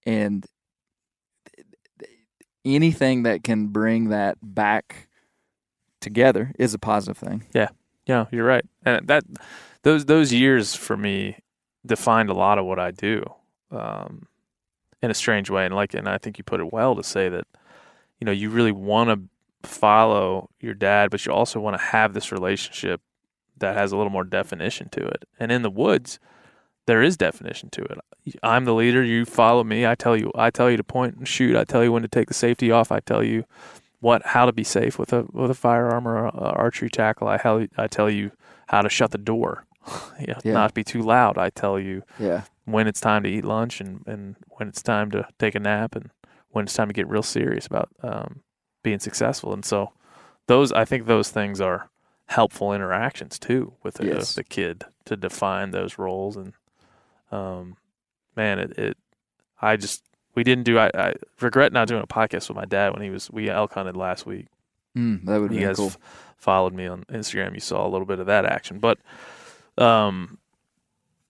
and anything that can bring that back together is a positive thing. Yeah, you're right. And that those those years for me defined a lot of what I do, um, in a strange way. And like, and I think you put it well to say that, you know, you really want to follow your dad, but you also want to have this relationship that has a little more definition to it. And in the woods, there is definition to it. I'm the leader. You follow me. I tell you. I tell you to point and shoot. I tell you when to take the safety off. I tell you what how to be safe with a with a firearm or a, a archery tackle. I I tell you how to shut the door. you know, Yeah. not be too loud. I tell you Yeah, when it's time to eat lunch and, and when it's time to take a nap and when it's time to get real serious about um, being successful. And so those I think those things are helpful interactions too with the, Yes. the kid to define those roles and um, man it, it I just we didn't do I, I regret not doing a podcast with my dad when he was we elk hunted last week mm, that would you be guys cool. f- followed me on Instagram, you saw a little bit of that action. But, um,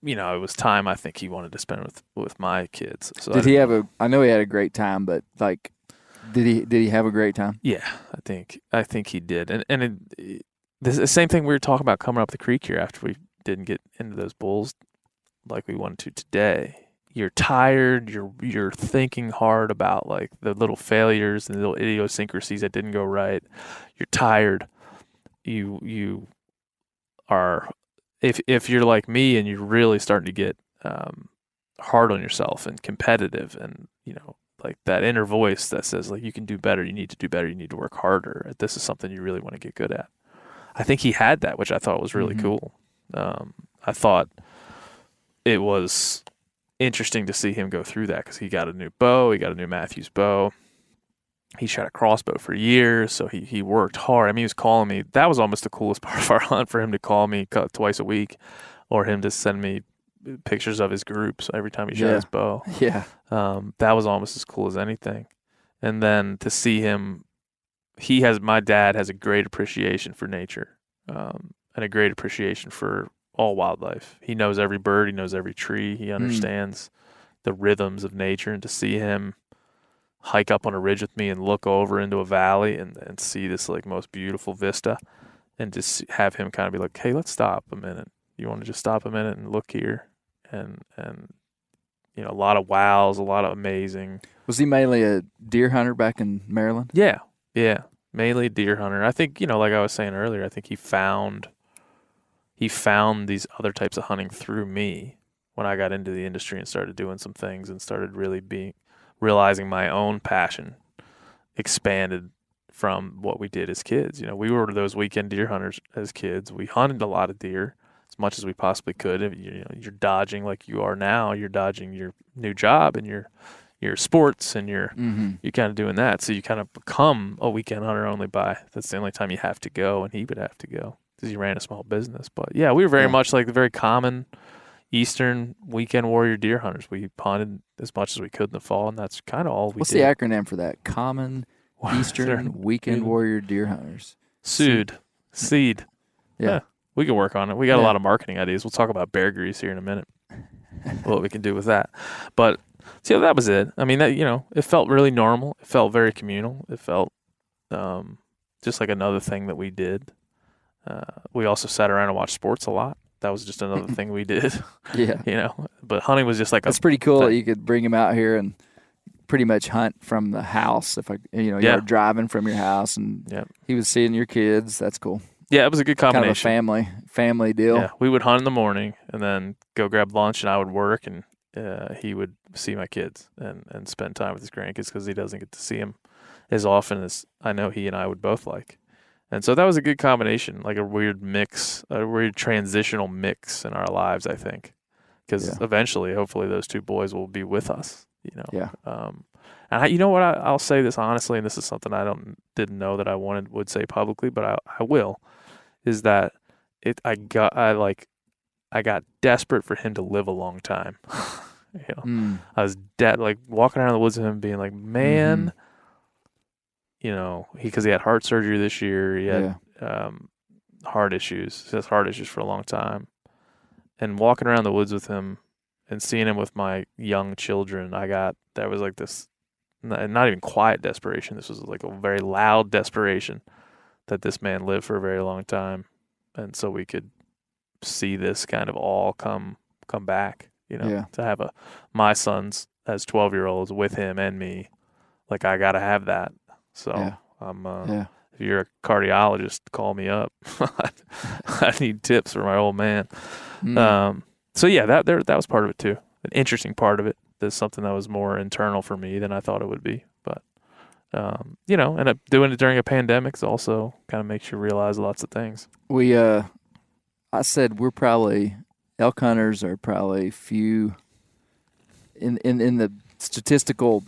you know, it was time I think he wanted to spend with with my kids. So Did he have a? I know he had a great time, but like, did he did he have a great time? Yeah, I think I think he did, and and it, the same thing we were talking about coming up the creek here after we didn't get into those bulls like we wanted to today. You're tired. You're you're thinking hard about like the little failures and the little idiosyncrasies that didn't go right. You're tired. You you are if if you're like me and you're really starting to get um, hard on yourself and competitive and you know like that inner voice that says like you can do better, you need to do better, you need to work harder. This is something you really want to get good at. I think he had that, which I thought was really Mhm. cool. Um, I thought it was interesting to see him go through that because he got a new bow, he got a new Mathews bow. He shot a crossbow for years, so he he worked hard. I mean, he was calling me. That was almost the coolest part of our hunt for him to call me twice a week, or him to send me pictures of his groups every time he shot Yeah. his bow Yeah, um, that was almost as cool as anything. And then to see him, he has my dad has a great appreciation for nature, um, and a great appreciation for all wildlife. He knows every bird, he knows every tree, he understands the rhythms of nature. And to see him hike up on a ridge with me and look over into a valley and, and see this like most beautiful vista, and just have him kind of be like, "Hey, let's stop a minute. You want to just stop a minute and look here?" And and you know, a lot of wows, a lot of amazing. was he mainly a deer hunter back in Maryland? Yeah, yeah, mainly deer hunter. I think you know, like I was saying earlier, I think he found he found these other types of hunting through me when I got into the industry and started doing some things and started really being realizing my own passion expanded from what we did as kids. You know, we were those weekend deer hunters as kids. We hunted a lot of deer as much as we possibly could. If you you know, you're dodging like you are now. You're dodging your new job and your your sports and your Mm-hmm. you're kind of doing that. So you kind of become a weekend hunter only by that's the only time you have to go, and he would have to go because he ran a small business. But yeah, we were very Yeah. much like the very common Eastern weekend warrior deer hunters. We hunted as much as we could in the fall, and that's kind of all we What's did. the acronym for that? Common Eastern Weekend Warrior Deer Hunters. Sued, seed. Yeah. Yeah. We can work on it. We got a lot of marketing ideas. We'll talk about bear grease here in a minute. what we can do with that. But so that was it. I mean, that you know, it felt really normal. It felt very communal. It felt um, just like another thing that we did. Uh, we also sat around and watched sports a lot. That was just another thing we did, Yeah. you know. But hunting was just like That's pretty cool that you could bring him out here and pretty much hunt from the house. If I, you know, Yeah. you're driving from your house and Yep. he was seeing your kids. That's cool. Yeah, it was a good combination. Kind of a family family deal. Yeah, we would hunt in the morning and then go grab lunch, and I would work, and uh, he would see my kids and, and spend time with his grandkids because he doesn't get to see them as often as I know he and I would both like. And so that was a good combination, like a weird mix, a weird transitional mix in our lives, I think. Because Yeah. eventually, hopefully, those two boys will be with us, you know. Yeah. Um, and I, you know what? I, I'll say this honestly, and this is something I don't didn't know that I wanted would say publicly, but I, I will. Is that it? I got I like I got desperate for him to live a long time. you know, Mm. I was dead, like walking around the woods with him, being like, man, Mm-hmm. you know, he because he had heart surgery this year. He had yeah. um, heart issues. He has heart issues for a long time, and walking around the woods with him and seeing him with my young children, I got that was like this, not even quiet desperation. This was like a very loud desperation that this man lived for a very long time, and so we could see this kind of all come come back. You know, Yeah. to have a my sons as twelve year olds with him and me, like I got to have that. So Yeah. I'm. Uh, Yeah. If you're a cardiologist, call me up. I need tips for my old man. Mm. Um, so yeah, that there that was part of it too. An interesting part of it. That's something that was more internal for me than I thought it would be. Um, you know, and uh, doing it during a pandemic is also kind of makes you realize lots of things. We uh I said we're probably elk hunters are probably few in in in the statistical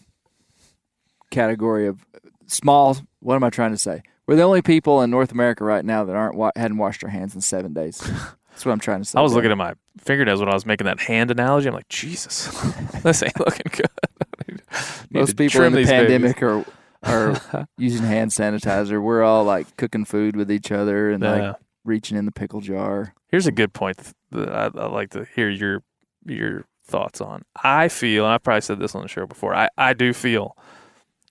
category of small what am I trying to say? We're the only people in North America right now that aren't wa- hadn't washed their hands in 7 days. That's what I'm trying to say. I was there. looking at my fingernails when I was making that hand analogy. I'm like, Jesus, this ain't looking good. Most people in the these babies. pandemic are are using hand sanitizer. We're all like cooking food with each other and Yeah. like reaching in the pickle jar. Here's a good point that I, I'd like to hear your your thoughts on. I feel, and I've probably said this on the show before. I, I do feel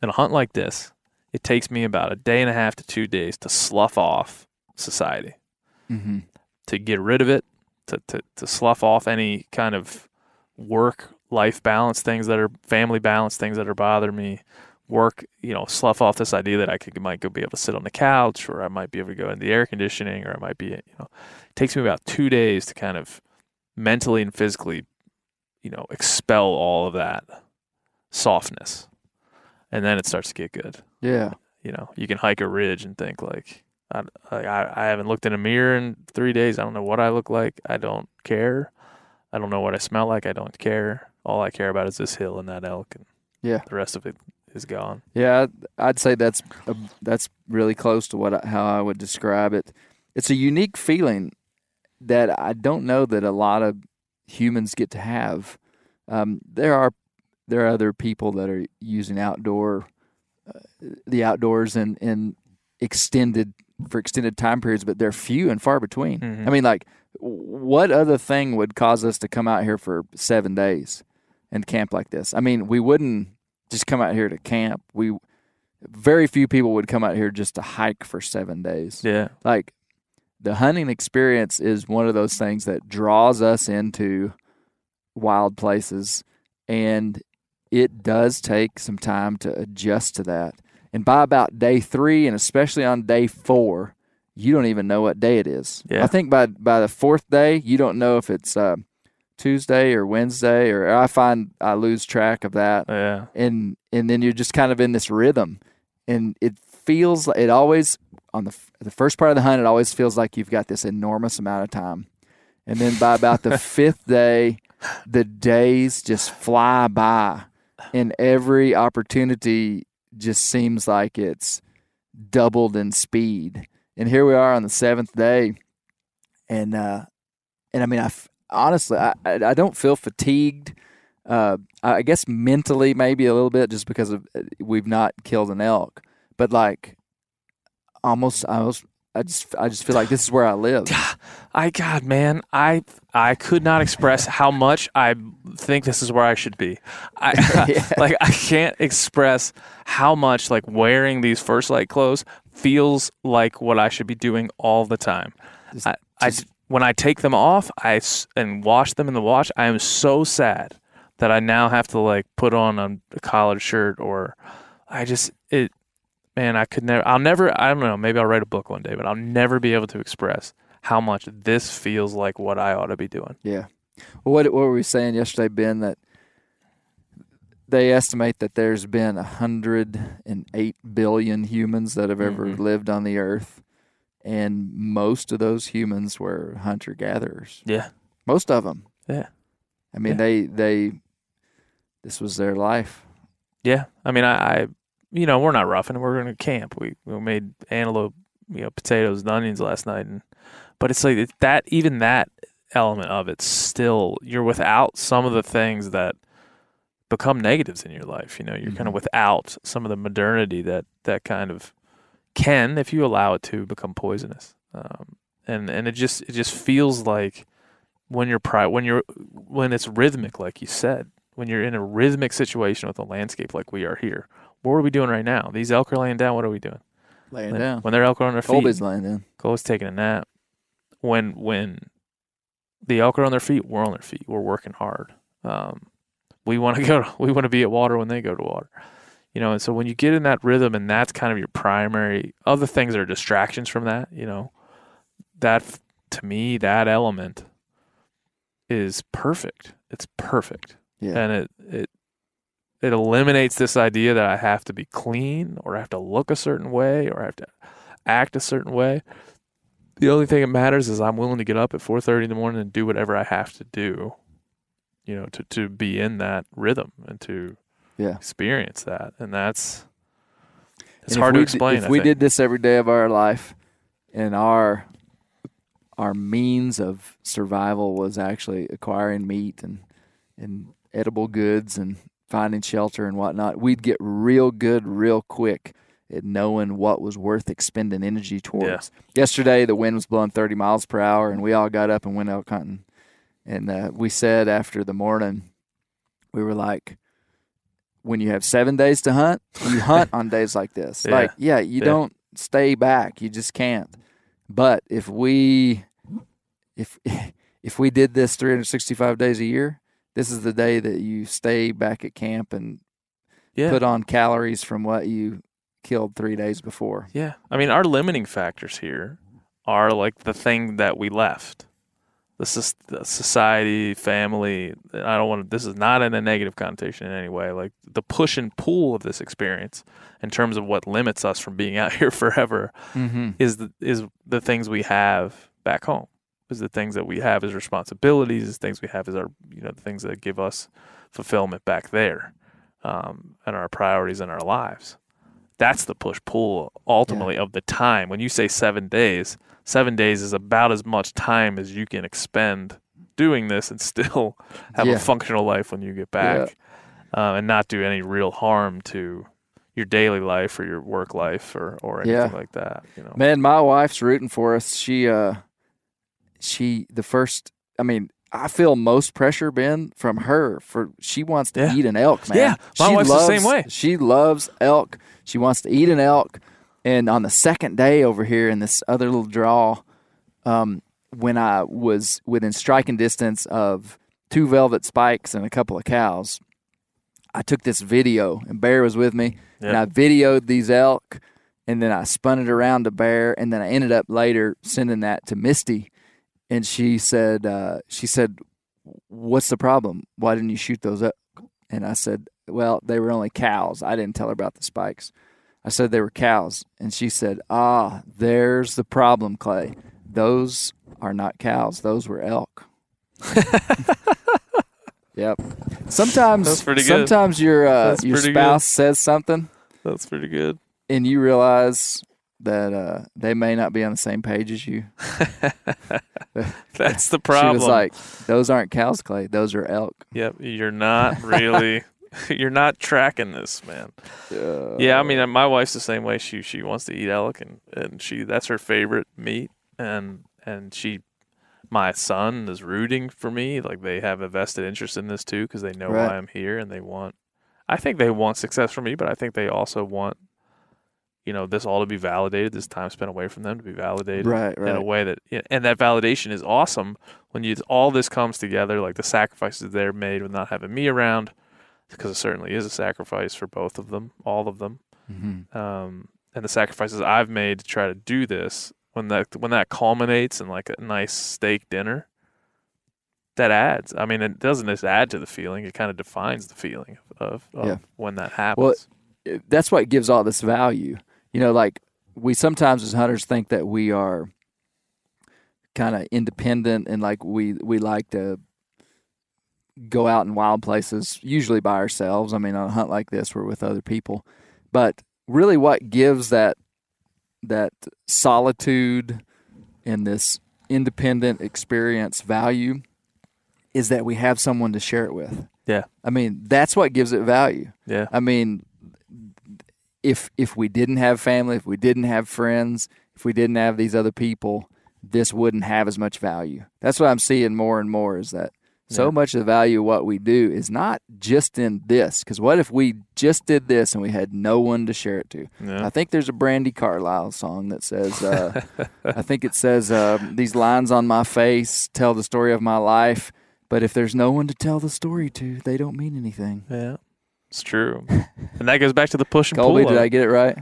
in a hunt like this, it takes me about a day and a half to two days to slough off society, Mm-hmm. to get rid of it, to to, to slough off any kind of work life balance things that are family balance things that are bothering me. Work, you know, slough off this idea that I could might go be able to sit on the couch, or I might be able to go in the air conditioning, or I might be, you know, it takes me about two days to kind of mentally and physically, you know, expel all of that softness, and then it starts to get good. Yeah. You know, you can hike a ridge and think like, I, I, I haven't looked in a mirror in three days. I don't know what I look like. I don't care. I don't know what I smell like. I don't care. All I care about is this hill and that elk, and Yeah. the rest of it is gone. Yeah, I'd, say that's a, that's really close to what I, how I would describe it. It's a unique feeling that I don't know that a lot of humans get to have. Um, there are there are other people that are using outdoor uh, the outdoors in in extended for extended time periods, but they're few and far between. Mhm. I mean, like, what other thing would cause us to come out here for seven days and camp like this? I mean, we wouldn't just come out here to camp. We very few people would come out here just to hike for seven days. Yeah. Like the hunting experience is one of those things that draws us into wild places and it does take some time to adjust to that. And by about day three and especially on day four, you don't even know what day it is. Yeah. I think by by the fourth day, you don't know if it's uh, Tuesday or Wednesday, or I find I lose track of that. Yeah. and and then you're just kind of in this rhythm. And it feels like it always on the the first part of the hunt it always feels like you've got this enormous amount of time. And then by about the fifth day the days just fly by. And every opportunity just seems like it's doubled in speed. And here we are on the seventh day. And uh and i mean i f- honestly i i I don't feel fatigued uh, I guess mentally maybe a little bit just because of uh, we've not killed an elk, but like almost I was I just I just feel like this is where I live. I God, man, I I could not express how much I think this is where I should be. I Yeah. like I can't express how much like wearing these First Lite clothes feels like what I should be doing all the time. Just- I, I just- when I take them off, I and wash them in the wash. I am so sad that I now have to like put on a, a collared shirt or I just it man, I could never I'll never I don't know, maybe I'll write a book one day, but I'll never be able to express how much this feels like what I ought to be doing. Yeah. Well, what what were we saying yesterday, Ben? That they estimate that there's been a hundred and eight billion humans that have ever Mhm. lived on the earth, and most of those humans were hunter gatherers. Yeah. Most of them. Yeah. I mean, Yeah. they they this was their life. Yeah. I mean I, I you know, we're not roughing it. We're gonna camp. We we made antelope, you know, potatoes and onions last night and but it's like that even that element of it still you're without some of the things that become negatives in your life. You know, you're kind of mm-hmm. without some of the modernity that that kind of can, if you allow it to, become poisonous. Um, and and it just it just feels like when you're pri- when you're when it's rhythmic, like you said, when you're in a rhythmic situation with a landscape like we are here. What are we doing right now? These elk are laying down. What are we doing? Laying When- down. When they're elk are on their feet. Colby's laying down. Cole's taking a nap. When when the elk are on their feet, we're on their feet. We're working hard. Um, we want to go. To, we want to be at water when they go to water. You know, and so when you get in that rhythm, and that's kind of your primary. Other things are distractions from that. You know, that to me, that element is perfect. It's perfect, Yeah. and it it it eliminates this idea that I have to be clean or I have to look a certain way or I have to act a certain way. The only thing that matters is I'm willing to get up at 4:30 in the morning and do whatever I have to do, you know, to to be in that rhythm and to Yeah. experience that. And that's it's And hard to we d- explain. If I we think. did this every day of our life, and our our means of survival was actually acquiring meat and and edible goods and finding shelter and whatnot, we'd get real good real quick at knowing what was worth expending energy towards. Yesterday, the wind was blowing 30 miles per hour, and we all got up and went elk hunting. And uh, we said after the morning, we were like, when you have seven days to hunt, you hunt on days like this. Yeah. Like, yeah, you Yeah. don't stay back. You just can't. But if we, if if we did this 365 days a year, this is the day that you stay back at camp and yeah. put on calories from what you killed three days before. Yeah. I mean, our limiting factors here are like the thing that we left. The, soc- the society, family. I don't want to, this is not in a negative connotation in any way. Like the push and pull of this experience in terms of what limits us from being out here forever Mm-hmm. is the, is the things we have back home. Is the things that we have as responsibilities, is things we have as our, you know, the things that give us fulfillment back there, um, and our priorities in our lives that's the push pull ultimately of the time. When you say seven days, seven days is about as much time as you can expend doing this and still have Yeah. a functional life when you get back, uh, and not do any real harm to your daily life or your work life or or anything Yeah. like that. You know, Man, my wife's rooting for us. She uh she the first I mean, I feel most pressure Ben from her for she wants to Yeah. eat an elk, man. Yeah, my she wife's the same way. She loves elk. She wants to eat an elk. And on the second day over here in this other little draw, um, when I was within striking distance of two velvet spikes and a couple of cows, I took this video and Bear was with me and I videoed these elk and then I spun it around to Bear and then I ended up later sending that to Misty. And she said uh, she said what's the problem? Why didn't you shoot those up? And I said well they were only cows. I didn't tell her about the spikes I said they were cows and she said ah there's the problem Clay those are not cows those were elk Yep. Sometimes, That's pretty good. sometimes your uh, That's your pretty spouse says something, that's pretty good. and you realize that uh, they may not be on the same page as you. That's the problem. She was like, "Those aren't cows, Clay. Those are elk." Yep, you're not really you're not tracking this, man. yeah, I mean, uh, my wife's the same way. She she wants to eat elk, and and she that's her favorite meat, and and she, my son is rooting for me. Like they have a vested interest in this too, because they know Right. why I'm here, and they want. I think they want success for me, but I think they also want, you know, this all to be validated. This time spent away from them to be validated, Right, in a way that, and that validation is awesome when you all this comes together. Like the sacrifices they're made with not having me around, because it certainly is a sacrifice for both of them, all of them Mm-hmm. um, and the sacrifices I've made to try to do this, when that when that culminates in like a nice steak dinner, that adds. I mean, it doesn't just add to the feeling; it kind of defines the feeling of, of Yeah. when that happens. Well, That's what gives all this value. You know, like we sometimes as hunters think that we are kind of independent and like we we like to go out in wild places, usually by ourselves. I mean, on a hunt like this, we're with other people. But really, what gives that that solitude and this independent experience value is that we have someone to share it with. Yeah. I mean, that's what gives it value. yeah, I mean, if if we didn't have family, if we didn't have friends, if we didn't have these other people, this wouldn't have as much value. That's what I'm seeing more and more is that so Yeah. much of the value of what we do is not just in this. Because what if we just did this and we had no one to share it to? Yeah. I think there's a Brandi Carlile song that says, uh, I think it says, uh, these lines on my face tell the story of my life. But if there's no one to tell the story to, they don't mean anything. Yeah, it's true. and that goes back to the push and Colby, pull. did I get it right?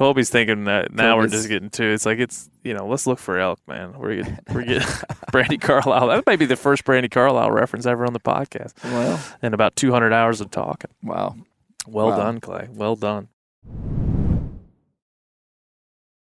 Colby's thinking that now we're just getting to it's like it's you know let's look for elk man. We're getting we're getting Brandi Carlile. That might be the first Brandi Carlile reference ever on the podcast. Well, in about 200 hours of talking. Wow. well Wow. done Clay. Well done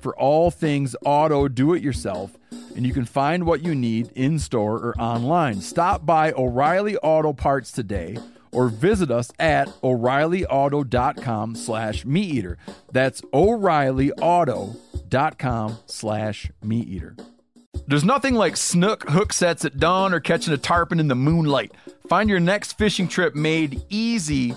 for all things auto do it yourself, and you can find what you need in store or online. Stop by O'Reilly Auto Parts today or visit us at o'reillyauto.com slash meat eater. That's o'reillyauto.com slash meat eater. There's nothing like snook hook sets at dawn or catching a tarpon in the moonlight. Find your next fishing trip made easy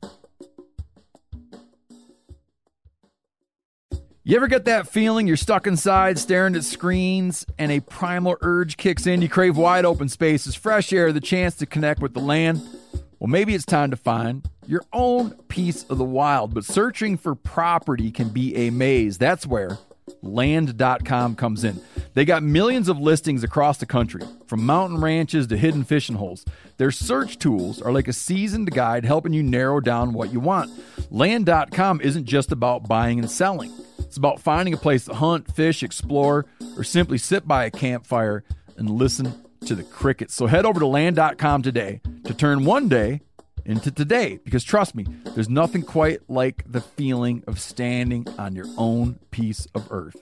You ever get that feeling you're stuck inside staring at screens and a primal urge kicks in? You crave wide open spaces, fresh air, the chance to connect with the land? Well, maybe it's time to find your own piece of the wild, but searching for property can be a maze. That's where land.com comes in. They got millions of listings across the country, from mountain ranches to hidden fishing holes. Their search tools are like a seasoned guide helping you narrow down what you want. Land.com isn't just about buying and selling. It's about finding a place to hunt, fish, explore, or simply sit by a campfire and listen to the crickets. So head over to land.com today to turn one day into today because trust me, there's nothing quite like the feeling of standing on your own piece of earth.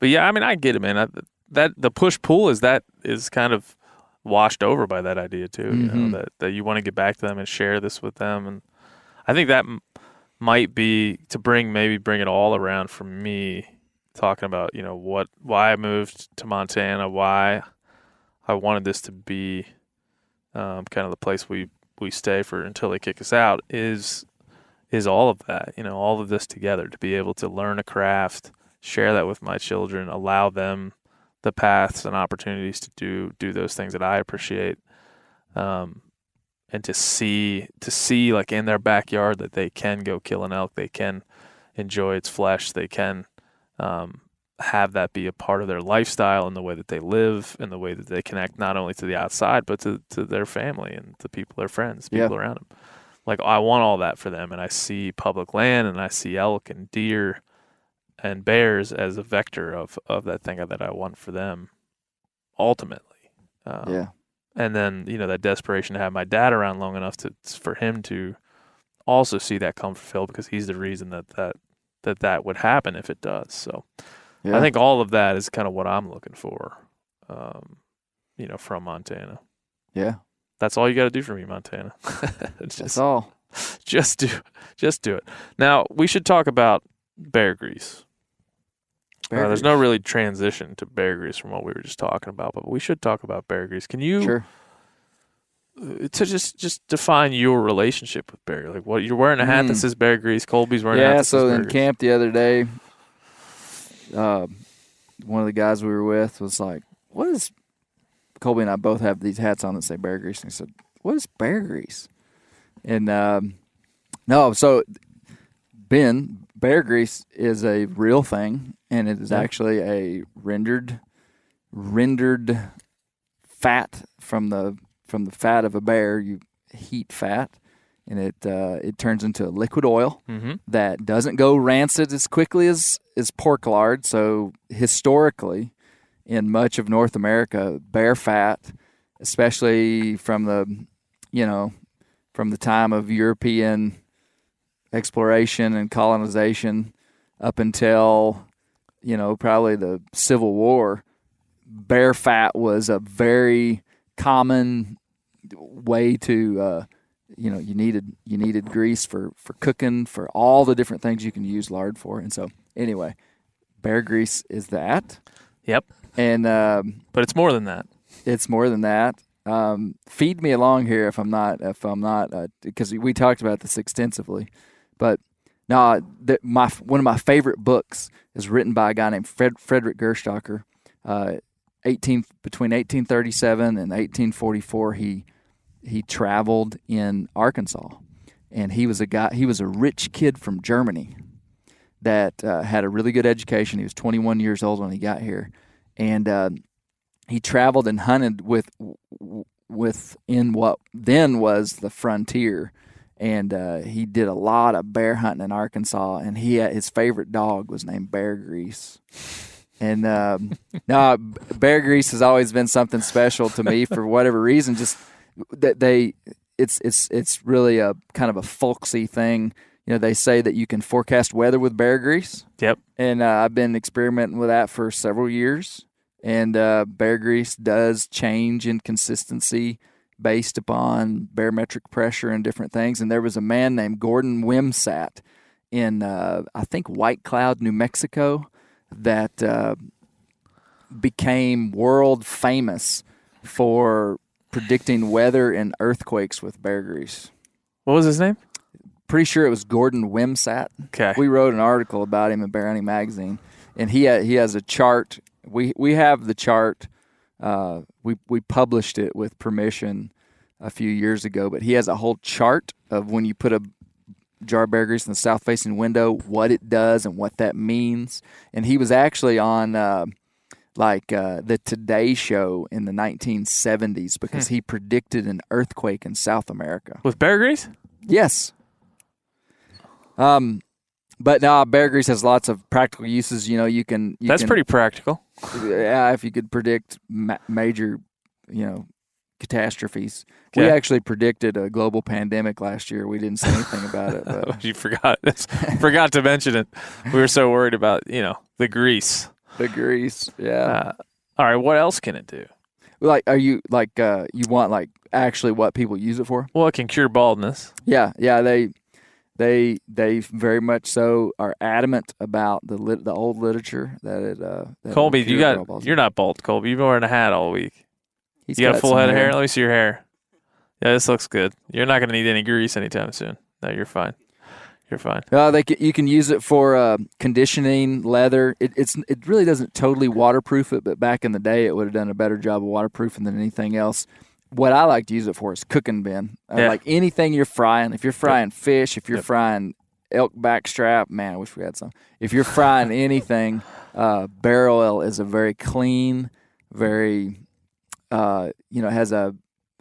but yeah I mean I get it man I, that the push pull is that is kind of washed over by that idea too you Mhm. know that that you want to get back to them and share this with them and I think that might be to bring maybe bring it all around for me talking about you know what why I moved to Montana why I wanted this to be um, kind of the place we we stay for until they kick us out is is all of that you know all of this together to be able to learn a craft share that with my children allow them the paths and opportunities to do do those things that I appreciate. Um, and to see to see like in their backyard that they can go kill an elk they can enjoy its flesh they can um, have that be a part of their lifestyle and the way that they live and the way that they connect not only to the outside but to, to their family and the people their friends Yeah. people around them like i want all that for them and i see public land and i see elk and deer and bears as a vector of, of that thing that i want for them ultimately um, Yeah. And then you know that desperation to have my dad around long enough to for him to also see that come fulfilled because he's the reason that that that that would happen if it does so Yeah. i think all of that is kind of what i'm looking for um you know from montana Yeah. that's all you got to do for me montana That's all. just do just do it now we should talk about bear grease Bear uh, there's no really transition to bear grease from what we were just talking about, but we should talk about bear grease. Can you Sure. uh, to just just define your relationship with bear. Like what you're wearing a hat that Mm. says Bear Grease. Colby's wearing a hat Yeah, so in Grease. camp the other day, uh, one of the guys we were with was like, "What is?" Colby and I both have these hats on that say Bear Grease, and he said, "What is Bear Grease?" And um, no, so Ben Bear Grease is a real thing, and it is Yeah. actually a rendered rendered fat from the from the fat of a bear. You heat fat, and it uh, it turns into a liquid oil Mhm. that doesn't go rancid as quickly as as pork lard. So historically, in much of North America, bear fat, especially from the you know from the time of European exploration and colonization up until you know probably the Civil War, bear fat was a very common way to uh, you know you needed you needed grease for for cooking for all the different things you can use lard for and so anyway bear grease is that Yep. and um, But it's more than that. it's more than that um, feed me along here if i'm not if i'm not because we talked about this extensively but no the, my one of my favorite books is written by a guy named Fred, frederick gerstacker uh, 18 between 1837 and 1844 he he traveled in Arkansas. And he was a guy he was a rich kid from Germany that uh, had a really good education. He was 21 years old when he got here. And uh, he traveled and hunted with with in what then was the frontier and uh, he did a lot of bear hunting in Arkansas and he had, his favorite dog was named Bear Grease and um, no, Bear Grease has always been something special to me for whatever reason. Just that they, it's it's it's really a kind of a folksy thing. You know, they say that you can forecast weather with Bear Grease. Yep. And uh, I've been experimenting with that for several years. And uh, Bear Grease does change in consistency based upon barometric pressure and different things. And there was a man named Gordon Wimsat in, uh, I think, White Cloud, New Mexico, that uh, became world famous for predicting weather and earthquakes with Bear Grease. What was his name? Pretty sure it was Gordon Wimsat. Okay. We wrote an article about him in Bear Hunting Magazine, and he ha- he has a chart. We we have the chart. Uh, we we published it with permission a few years ago, but he has a whole chart of when you put a jar of bear grease in the south facing window, what it does and what that means. And he was actually on uh, like uh, the Today Show in the 1970s because he predicted an earthquake in South America. With Bear Grease? Yes. Um, but now Bear Grease has lots of practical uses. You know, you can. You That's can- pretty practical. Yeah, if you could predict ma- major, you know, catastrophes. We actually predicted a global pandemic last year. We didn't say anything about it, but you forgot. forgot to mention it. We were so worried about you know the grease. the grease. Yeah. Uh, all right. What else can it do? like, are you like uh, you want like actually what people use it for? Well, it can cure baldness. Yeah, yeah, they they they very much so are adamant about the lit, the old literature that it. Uh, that Colby, you got you're not bald, Colby. You've been wearing a hat all week. He's you got a full head of hair. Let me see your hair. Yeah, this looks good. You're not going to need any grease anytime soon. No, you're fine. You're fine. Uh, they can, you can use it for uh, conditioning leather. It, it's it really doesn't totally waterproof it, but back in the day, it would have done a better job of waterproofing than anything else. What I like to use it for is cooking, Ben. Uh, Yeah. Like anything you're frying. If you're frying fish, if you're Yep. frying elk backstrap, man, I wish we had some. If you're frying anything, uh, bear oil is a very clean, very uh, you know, has a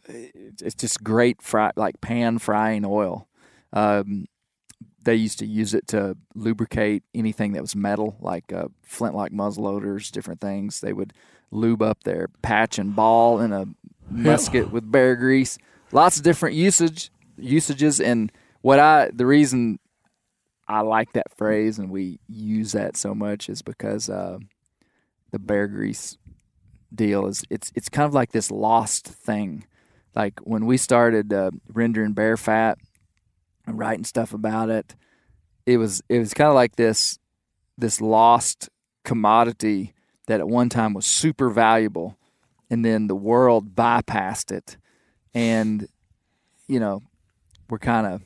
it's just great fry like pan frying oil. Um, they used to use it to lubricate anything that was metal, like uh, flintlock muzzleloaders, different things. They would lube up their patch and ball in a musket with bear grease. Lots of different usage usages, and what I the reason I like that phrase and we use that so much is because uh, the bear grease deal is it's it's kind of like this lost thing. Like when we started uh, rendering bear fat and writing stuff about it, it was it was kind of like this this lost commodity that at one time was super valuable, and then the world bypassed it and you know, we're kind of.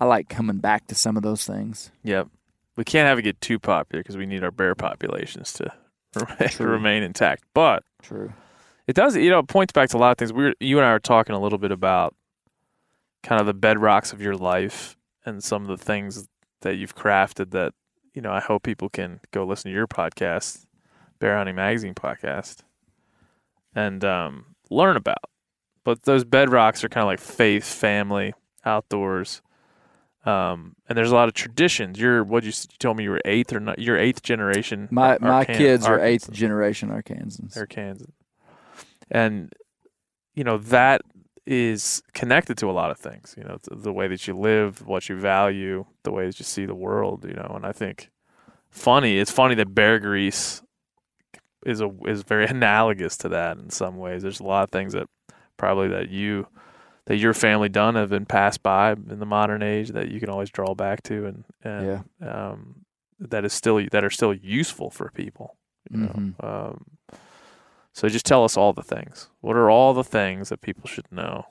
I like coming back to some of those things. Yep. We can't have it get too popular because we need our bear populations to remain, True. remain intact. But True. it does, you know, it points back to a lot of things. We were, you and I were talking a little bit about kind of the bedrocks of your life and some of the things that you've crafted that, you know, I hope people can go listen to your podcast, Bear Hunting Magazine podcast, and um, learn about. But those bedrocks are kind of like faith, family, outdoors. Um, and there's a lot of traditions. You're what you, you told me you were eighth or not? You're eighth generation. My my Arkan- kids are eighth generation Arkansans. Arkansas. And you know that is connected to a lot of things. You know th- the way that you live, what you value, the way that you see the world. You know, and I think funny. It's funny that bear grease is a is very analogous to that in some ways. There's a lot of things that probably that you that your family done have been passed by in the modern age that you can always draw back to and and um, that is still that are still useful for people. You know? Mhm. Um, so just tell us all the things. What are all the things that people should know?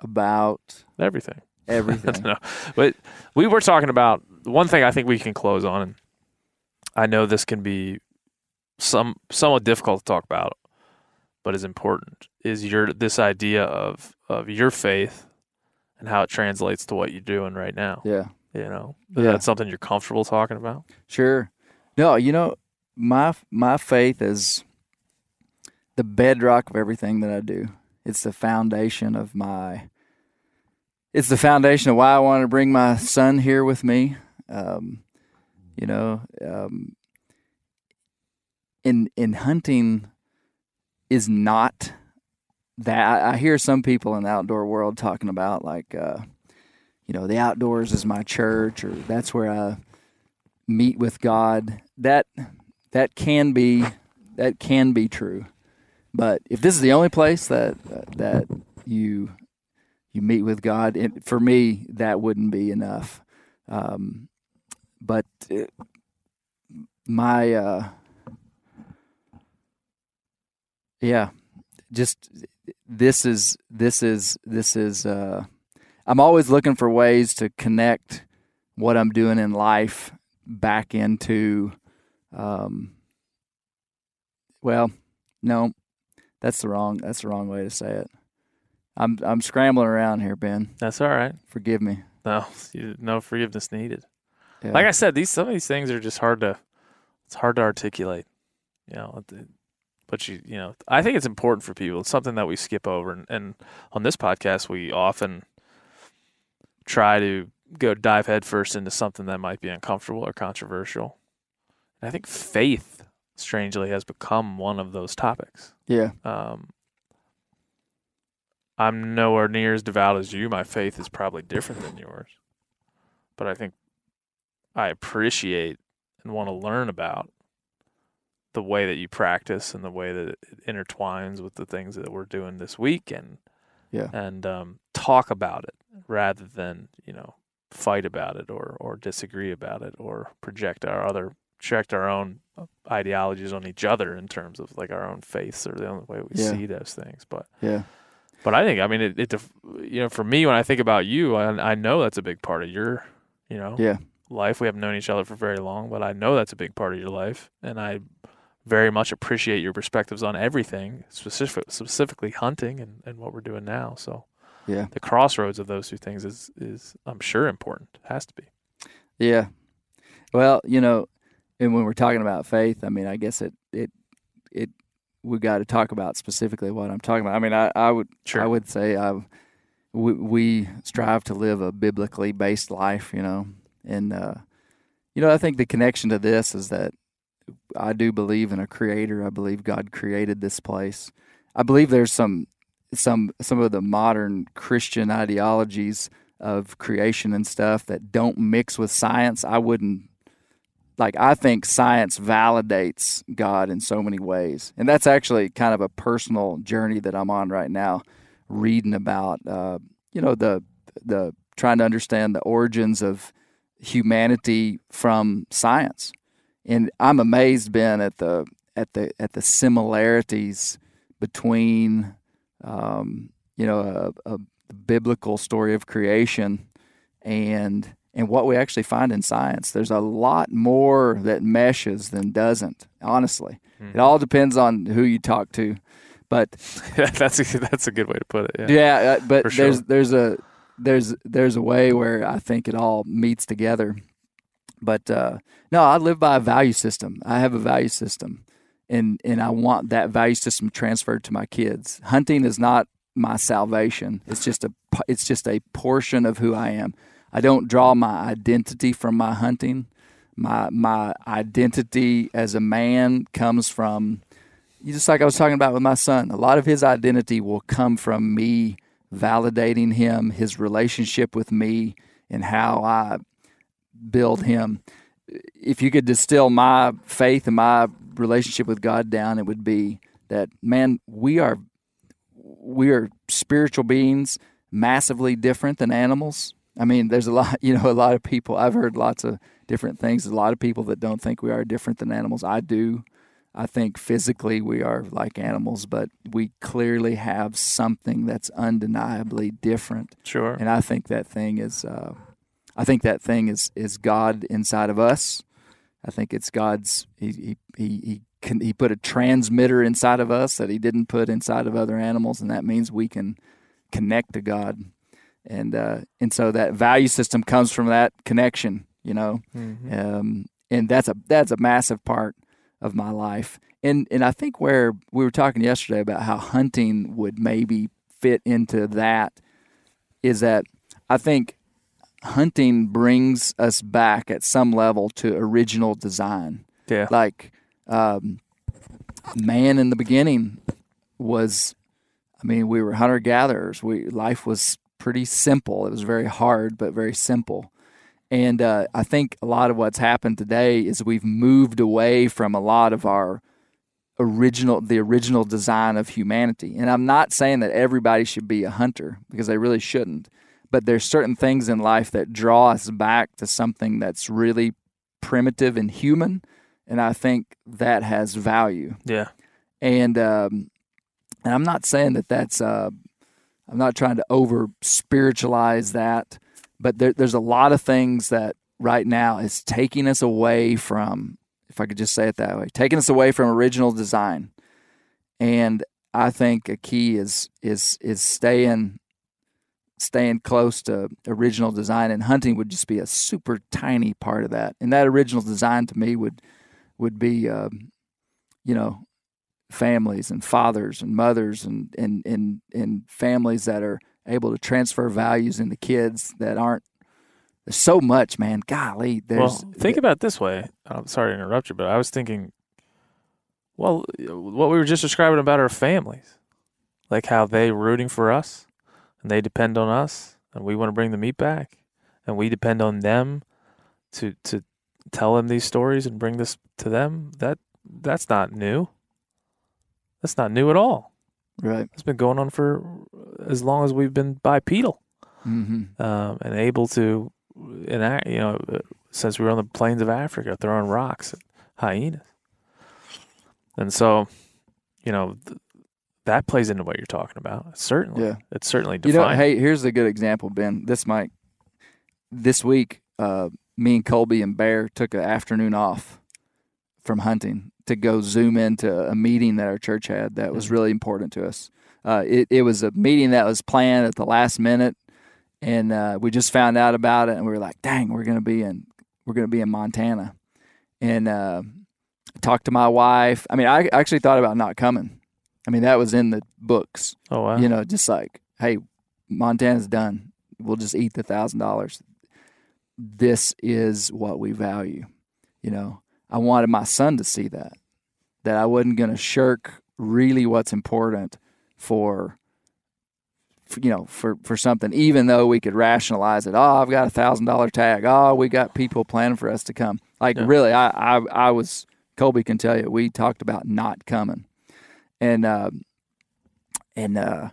About Everything. everything. no, but we were talking about one thing I think we can close on, and I know this can be some somewhat difficult to talk about, but is important. Is your this idea of of your faith and how it translates to what you're doing right now? yeah. You know, is Yeah. that something you're comfortable talking about? Sure. No, you know, my my faith is the bedrock of everything that I do. It's the foundation of my it's the foundation of why I want to bring my son here with me. Um, you know, um, in in hunting is not that I hear some people in the outdoor world talking about like uh, you know, the outdoors is my church or that's where I meet with God. That that can be that can be true. But if this is the only place that that you you meet with God, it, for me that wouldn't be enough. Um, but uh, my uh, yeah, just this is this is this is uh, I'm always looking for ways to connect what I'm doing in life back into um well no that's the wrong that's the wrong way to say it i'm i'm scrambling around here ben That's all right. forgive me No, no forgiveness needed. Yeah. Like I said, these some of these things are just hard to it's hard to articulate. You know, but you you know, I think it's important for people. It's something that we skip over, and, and on this podcast, we often try to go dive headfirst into something that might be uncomfortable or controversial. And I think faith, strangely, has become one of those topics. yeah Um, I'm nowhere near as devout as you. My faith is probably different than yours. But I think I appreciate and want to learn about the way that you practice and the way that it intertwines with the things that we're doing this week and Yeah. and um, talk about it rather than you know fight about it or or disagree about it or project our other project our own ideologies on each other in terms of like our own faiths or the only way we Yeah. see those things. But yeah. but I think I mean it, it you know for me when I think about you I, I know that's a big part of your you know yeah. life. We haven't known each other for very long but I know that's a big part of your life. And I very much appreciate your perspectives on everything specific, specifically hunting and, and what we're doing now. So yeah. the crossroads of those two things is is I'm sure important. Has to be. Yeah. Well you know and when we're talking about faith i mean i guess it it it we got to talk about specifically what i'm talking about. I mean i i would Sure. i would say i we, we strive to live a biblically based life you know and uh you know i think the connection to this is that i do believe in a creator. I believe god created this place. I believe there's some some some of the modern christian ideologies of creation and stuff that don't mix with science. I wouldn't like i think science validates god in so many ways. And that's actually kind of a personal journey that i'm on right now reading about uh, you know the the trying to understand the origins of humanity from science and i'm amazed ben at the at the at the similarities between um, you know, a, a biblical story of creation and and what we actually find in science. There's a lot more that meshes than doesn't. Honestly, it all depends on who you talk to. But that's a, that's a good way to put it. Yeah. yeah, uh, but sure. there's there's a there's there's a way where I think it all meets together. But uh, no, I live by a value system. I have a value system, and and I want that value system transferred to my kids. Hunting is not my salvation. It's just a it's just a portion of who I am. I don't draw my identity from my hunting. My my identity as a man comes from just like I was talking about with my son. A lot of his identity will come from me validating him, his relationship with me, and how I build him. If you could distill my faith and my relationship with God down, it would be that man, we are we are spiritual beings, massively different than animals. I mean, there's a lot, you know, a lot of people. I've heard lots of different things. There's a lot of people that don't think we are different than animals. I do. I think physically we are like animals, but we clearly have something that's undeniably different. Sure. And I think that thing is, uh, I think that thing is is God inside of us. I think it's God's. He he he he, can, he put a transmitter inside of us that he didn't put inside of other animals, and that means we can connect to God. And uh, and so that value system comes from that connection, you know, um, and that's a that's a massive part of my life. And and I think where we were talking yesterday about how hunting would maybe fit into that is that I think hunting brings us back at some level to original design. Yeah. Like um, man in the beginning was I mean, we were hunter gatherers. We life was pretty simple. It was very hard, but very simple. And uh, I think a lot of what's happened today is we've moved away from a lot of our original, the original design of humanity. And I'm not saying that everybody should be a hunter because they really shouldn't. But there's certain things in life that draw us back to something that's really primitive and human, and I think that has value Yeah. and um, and I'm not saying that that's uh, I'm not trying to over spiritualize that, but there, there's a lot of things that right now is taking us away from, if I could just say it that way, taking us away from original design, and I think a key is is is staying staying close to original design and hunting would just be a super tiny part of that. And that original design to me would would be um, you know families and fathers and mothers and, and, and, and families that are able to transfer values into kids that aren't there's so much man. Golly there's well, think about this way. I'm sorry to interrupt you, but I was thinking, well, what we were just describing about our families, like how they rooting for us, and they depend on us, and we want to bring the meat back, and we depend on them to to tell them these stories and bring this to them. That that's not new. That's not new at all. right It's been going on for as long as we've been bipedal hmm um, and able to enact, you know, uh, since we were on the plains of Africa, throwing rocks at hyenas. And so, you know, th- that plays into what you're talking about. Certainly. Yeah. It's certainly You know, hey, here's a good example, Ben. This might this week, uh, me and Colby and Bear took an afternoon off from hunting to go zoom into a meeting that our church had that was really important to us. Uh, it it was a meeting that was planned at the last minute, and uh, we just found out about it, and we were like, "Dang, we're gonna be in we're gonna be in Montana," and uh, talked to my wife. I mean, I actually thought about not coming. I mean, that was in the books oh, wow. you know, just like, hey, Montana's done. We'll just eat the thousand dollars. This is what we value. You know, I wanted my son to see that, that I wasn't going to shirk really what's important for, for, you know, for, for something, even though we could rationalize it. Oh, I've got a thousand dollar tag. Oh, we got people planning for us to come. Like Yeah. really, I, I, I was, Colby can tell you, we talked about not coming. And, um, and uh,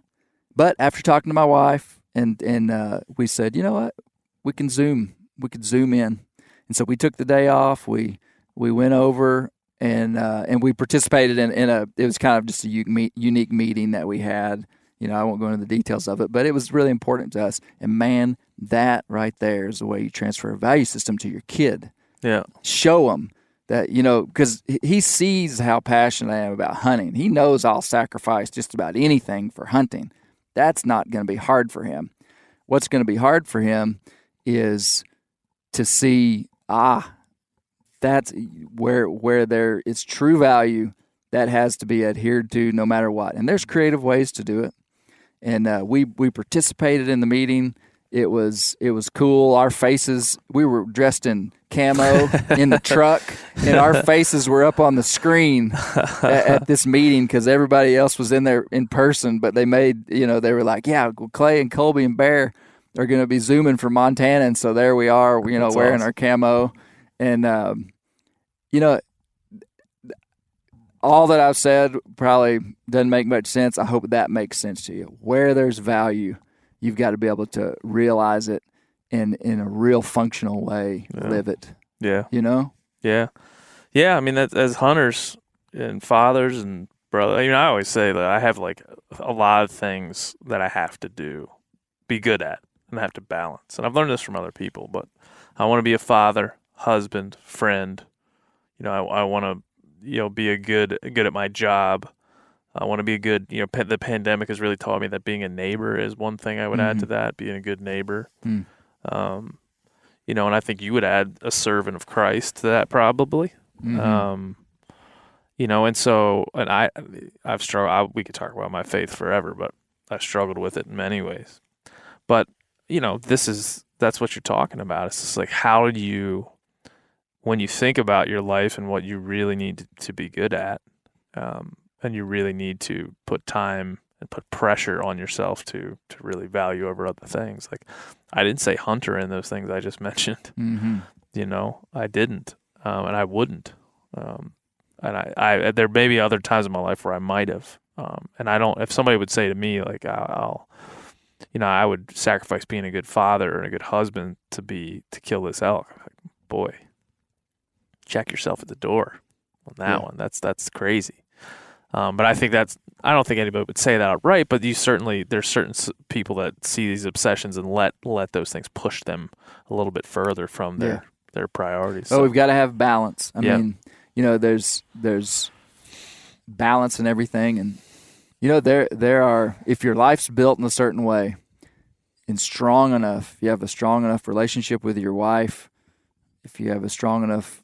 but after talking to my wife and and uh, we said, you know what, we can zoom, we could zoom in, and so we took the day off. We we went over and uh, and we participated in, in a it was kind of just a unique meeting that we had. You know, I won't go into the details of it, but it was really important to us. And man, that right there is the way you transfer a value system to your kid. Yeah. Show them that you know because he sees how passionate I am about hunting. He knows I'll sacrifice just about anything for hunting. That's not going to be hard for him. What's going to be hard for him is to see ah that's where where there is true value that has to be adhered to no matter what. And there's creative ways to do it. And uh, we we participated in the meeting. It was it was cool. Our faces we were dressed in camo in the truck, and our faces were up on the screen at, at this meeting because everybody else was in there in person. But they made you know they were like, yeah, well, Clay and Colby and Bear are going to be zooming from Montana, and so there we are, you know, That's wearing awesome. our camo, and um, you know all that I've said probably doesn't make much sense. I hope that makes sense to you. Where there's value, you've got to be able to realize it and in a real functional way Yeah. live it. Yeah. You know? Yeah, yeah. I mean, that, as hunters and fathers and brother, you know, I always say that I have like a lot of things that I have to do, be good at, and I have to balance. And I've learned this from other people, but I want to be a father, husband, friend. You know, I, I want to, you know, be a good good at my job. I want to be a good, you know, pa- the pandemic has really taught me that being a neighbor is one thing I would add to Mhm. that, being a good neighbor. Mm. Um, you know, and I think you would add a servant of Christ to that probably. Mhm. Um, you know, and so, and I, I've struggled. I, we could talk about my faith forever, but I struggled with it in many ways. But you know, this is that's what you're talking about. It's just like how do you, when you think about your life and what you really need to, to be good at, um, and you really need to put time and put pressure on yourself to to really value over other things. Like I didn't say hunter in those things I just mentioned Mhm. you know i didn't um, and i wouldn't um, and I, I there may be other times in my life where i might have um, and i don't if somebody would say to me like I'll, I'll you know i would sacrifice being a good father and a good husband to be to kill this elk like, boy check yourself at the door on that Yeah. one that's that's crazy um, but i think that's i don't think anybody would say that outright but you certainly there's certain people that see these obsessions and let let those things push them a little bit further from their Yeah. their priorities So- we've got to have balance. I Yeah. mean, you know, there's there's balance in everything, and you know, there there are if your life's built in a certain way and strong enough, you have a strong enough relationship with your wife, if you have a strong enough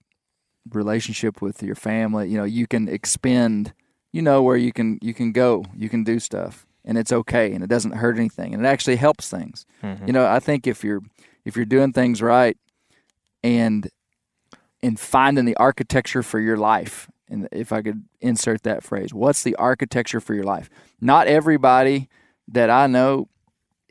relationship with your family, you know, you can expend, you know, where you can you can go, you can do stuff, and it's okay, and it doesn't hurt anything, and it actually helps things. Mhm. You know, I think if you're if you're doing things right and and finding the architecture for your life and if i could insert that phrase what's the architecture for your life not everybody that i know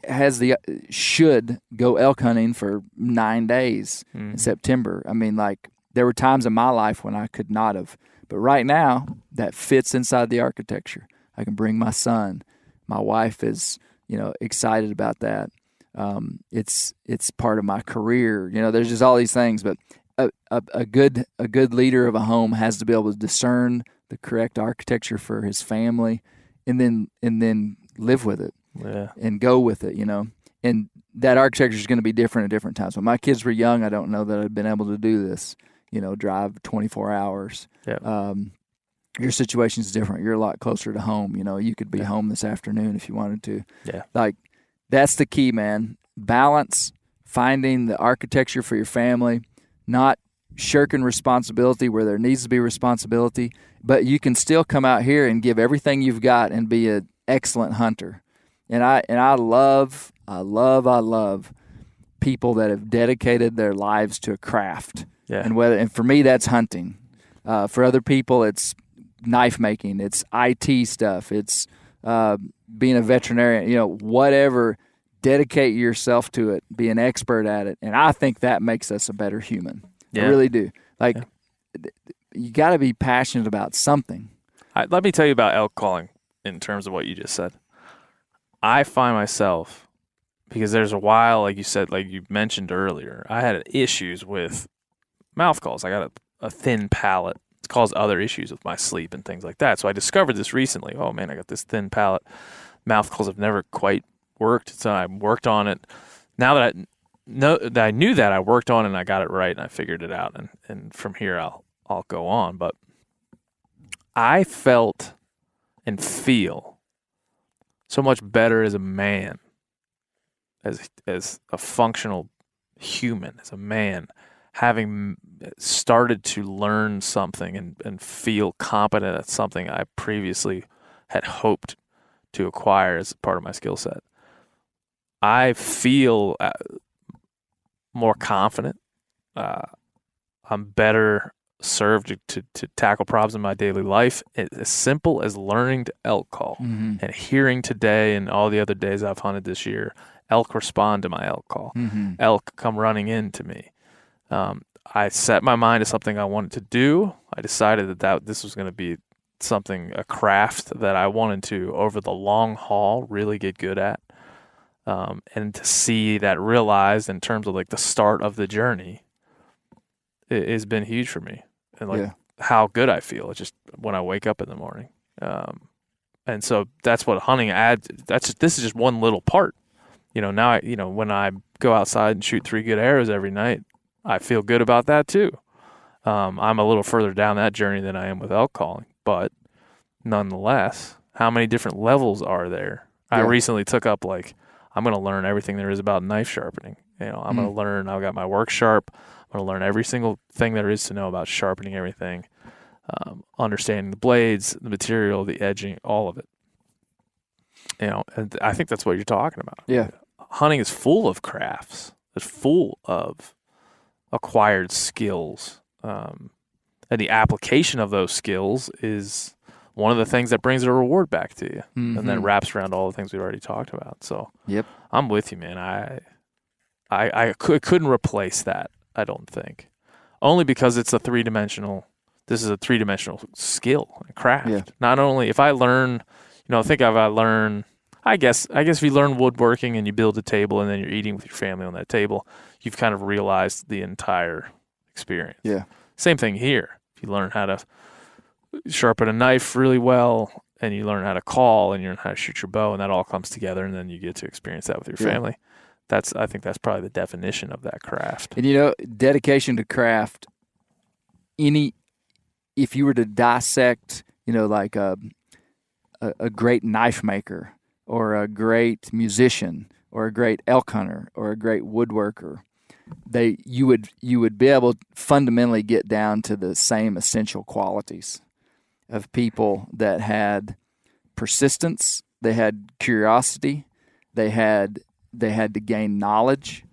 has the should go elk hunting for nine days in Mhm. september i mean like there were times in my life when i could not have but right now that fits inside the architecture i can bring my son my wife is you know excited about that um, it's it's part of my career. You know, there's just all these things, but a, a, a good a good leader of a home has to be able to discern the correct architecture for his family, and then and then live with it yeah and go with it. You know, and that architecture is going to be different at different times. When my kids were young, I don't know that I'd been able to do this. You know, drive 24 hours. Yeah. Um, your situation's different. You're a lot closer to home. You know, you could be home this afternoon if you wanted to yeah like that's the key man balance finding the architecture for your family not shirking responsibility where there needs to be responsibility but you can still come out here and give everything you've got and be an excellent hunter and i and i love i love i love people that have dedicated their lives to a craft yeah. And whether and for me that's hunting. Uh, for other people it's knife making it's it stuff it's uh, being a veterinarian you know whatever. Dedicate yourself to it be an expert at it and i think that makes us a better human. I really do. Like Yeah. you got to be passionate about something. I, let me tell you about elk calling in terms of what you just said. I find myself because there's a while, like you said, like you mentioned earlier, I had issues with mouth calls. I got a, a thin palate. It's caused other issues with my sleep and things like that. So I discovered this recently. Oh man, I got this thin palate mouth calls have never quite worked. So I worked on it. Now that I know that I knew that I worked on it and I got it right and I figured it out and, and from here I'll I'll go on. But I felt and feel so much better as a man, as as a functional human, as a man, having started to learn something and, and feel competent at something I previously had hoped to acquire as part of my skill set. I feel uh, more confident. Uh, I'm better served to, to, to, tackle problems in my daily life. It's as simple as learning to elk call Mhm. and hearing today and all the other days I've hunted this year, elk respond to my elk call. Mhm. Elk come running into me. Um, I set my mind to something I wanted to do. I decided that, that this was going to be something, a craft that I wanted to, over the long haul, really get good at. Um, and to see that realized in terms of like the start of the journey it has been huge for me. And like Yeah. how good I feel just when I wake up in the morning. Um, and so that's what hunting adds. That's just, this is just one little part. You know, now I, you know, when I go outside and shoot three good arrows every night, I feel good about that too. Um, I'm a little further down that journey than I am with elk calling, but nonetheless, how many different levels are there? I recently took up like I'm going to learn everything there is about knife sharpening. You know, I'm going Mm. to learn. I've got my Work Sharp. I'm going to learn every single thing there is to know about sharpening everything, um, understanding the blades, the material, the edging, all of it. You know, and I think that's what you're talking about. Yeah. Hunting is full of crafts. It's full of acquired skills, um, and the application of those skills is one of the things that brings a reward back to you, and then wraps around all the things we've already talked about. So, Yep. I'm with you, man. I, I, I could, couldn't replace that. I don't think, only because it's a three dimensional. This is a three dimensional skill and craft. Yeah. Not only if I learn, you know, think if I learn. I guess I guess if you learn woodworking and you build a table and then you're eating with your family on that table, you've kind of realized the entire experience. Yeah. Same thing here. If you learn how to sharpen a knife really well and you learn how to call and you learn how to shoot your bow and that all comes together and then you get to experience that with your Yeah. family. That's I think that's probably the definition of that craft. And you know, dedication to craft. Any, if you were to dissect, you know, like a, a, a great knife maker or a great musician or a great elk hunter or a great woodworker, they you would you would be able to fundamentally get down to the same essential qualities of people that had persistence, they had curiosity, they had they had to gain knowledge,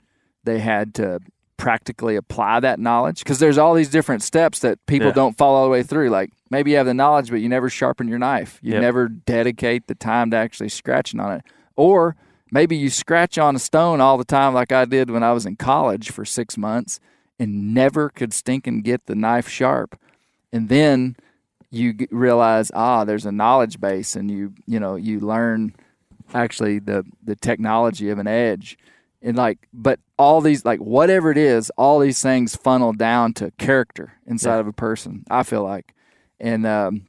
they had to practically apply that knowledge because there's all these different steps that people Yeah. don't follow all the way through. Like maybe you have the knowledge, but you never sharpen your knife. You Yep. never dedicate the time to actually scratching on it. Or maybe you scratch on a stone all the time, like I did when I was in college for six months, and never could stink and get the knife sharp. And then you realize, ah, there's a knowledge base, and you you know you learn actually the the technology of an edge and like but all these like whatever it is all these things funnel down to character inside Yeah. of a person i feel like and um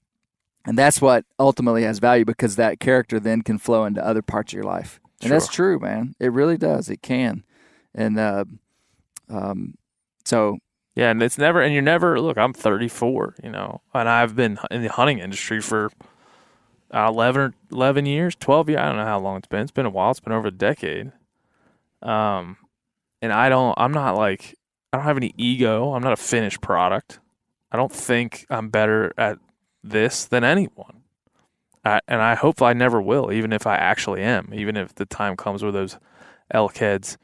and that's what ultimately has value because that character then can flow into other parts of your life and that's true man it really does it can and uh um so Yeah, and it's never and you're never look, I'm 34, you know, and I've been in the hunting industry for uh, 11 11 years, 12 years, I don't know how long it's been. It's been a while. It's been over a decade. Um and I don't I'm not like I don't have any ego. I'm not a finished product. I don't think I'm better at this than anyone. I, and I hope I never will, even if I actually am, even if the time comes where those elk heads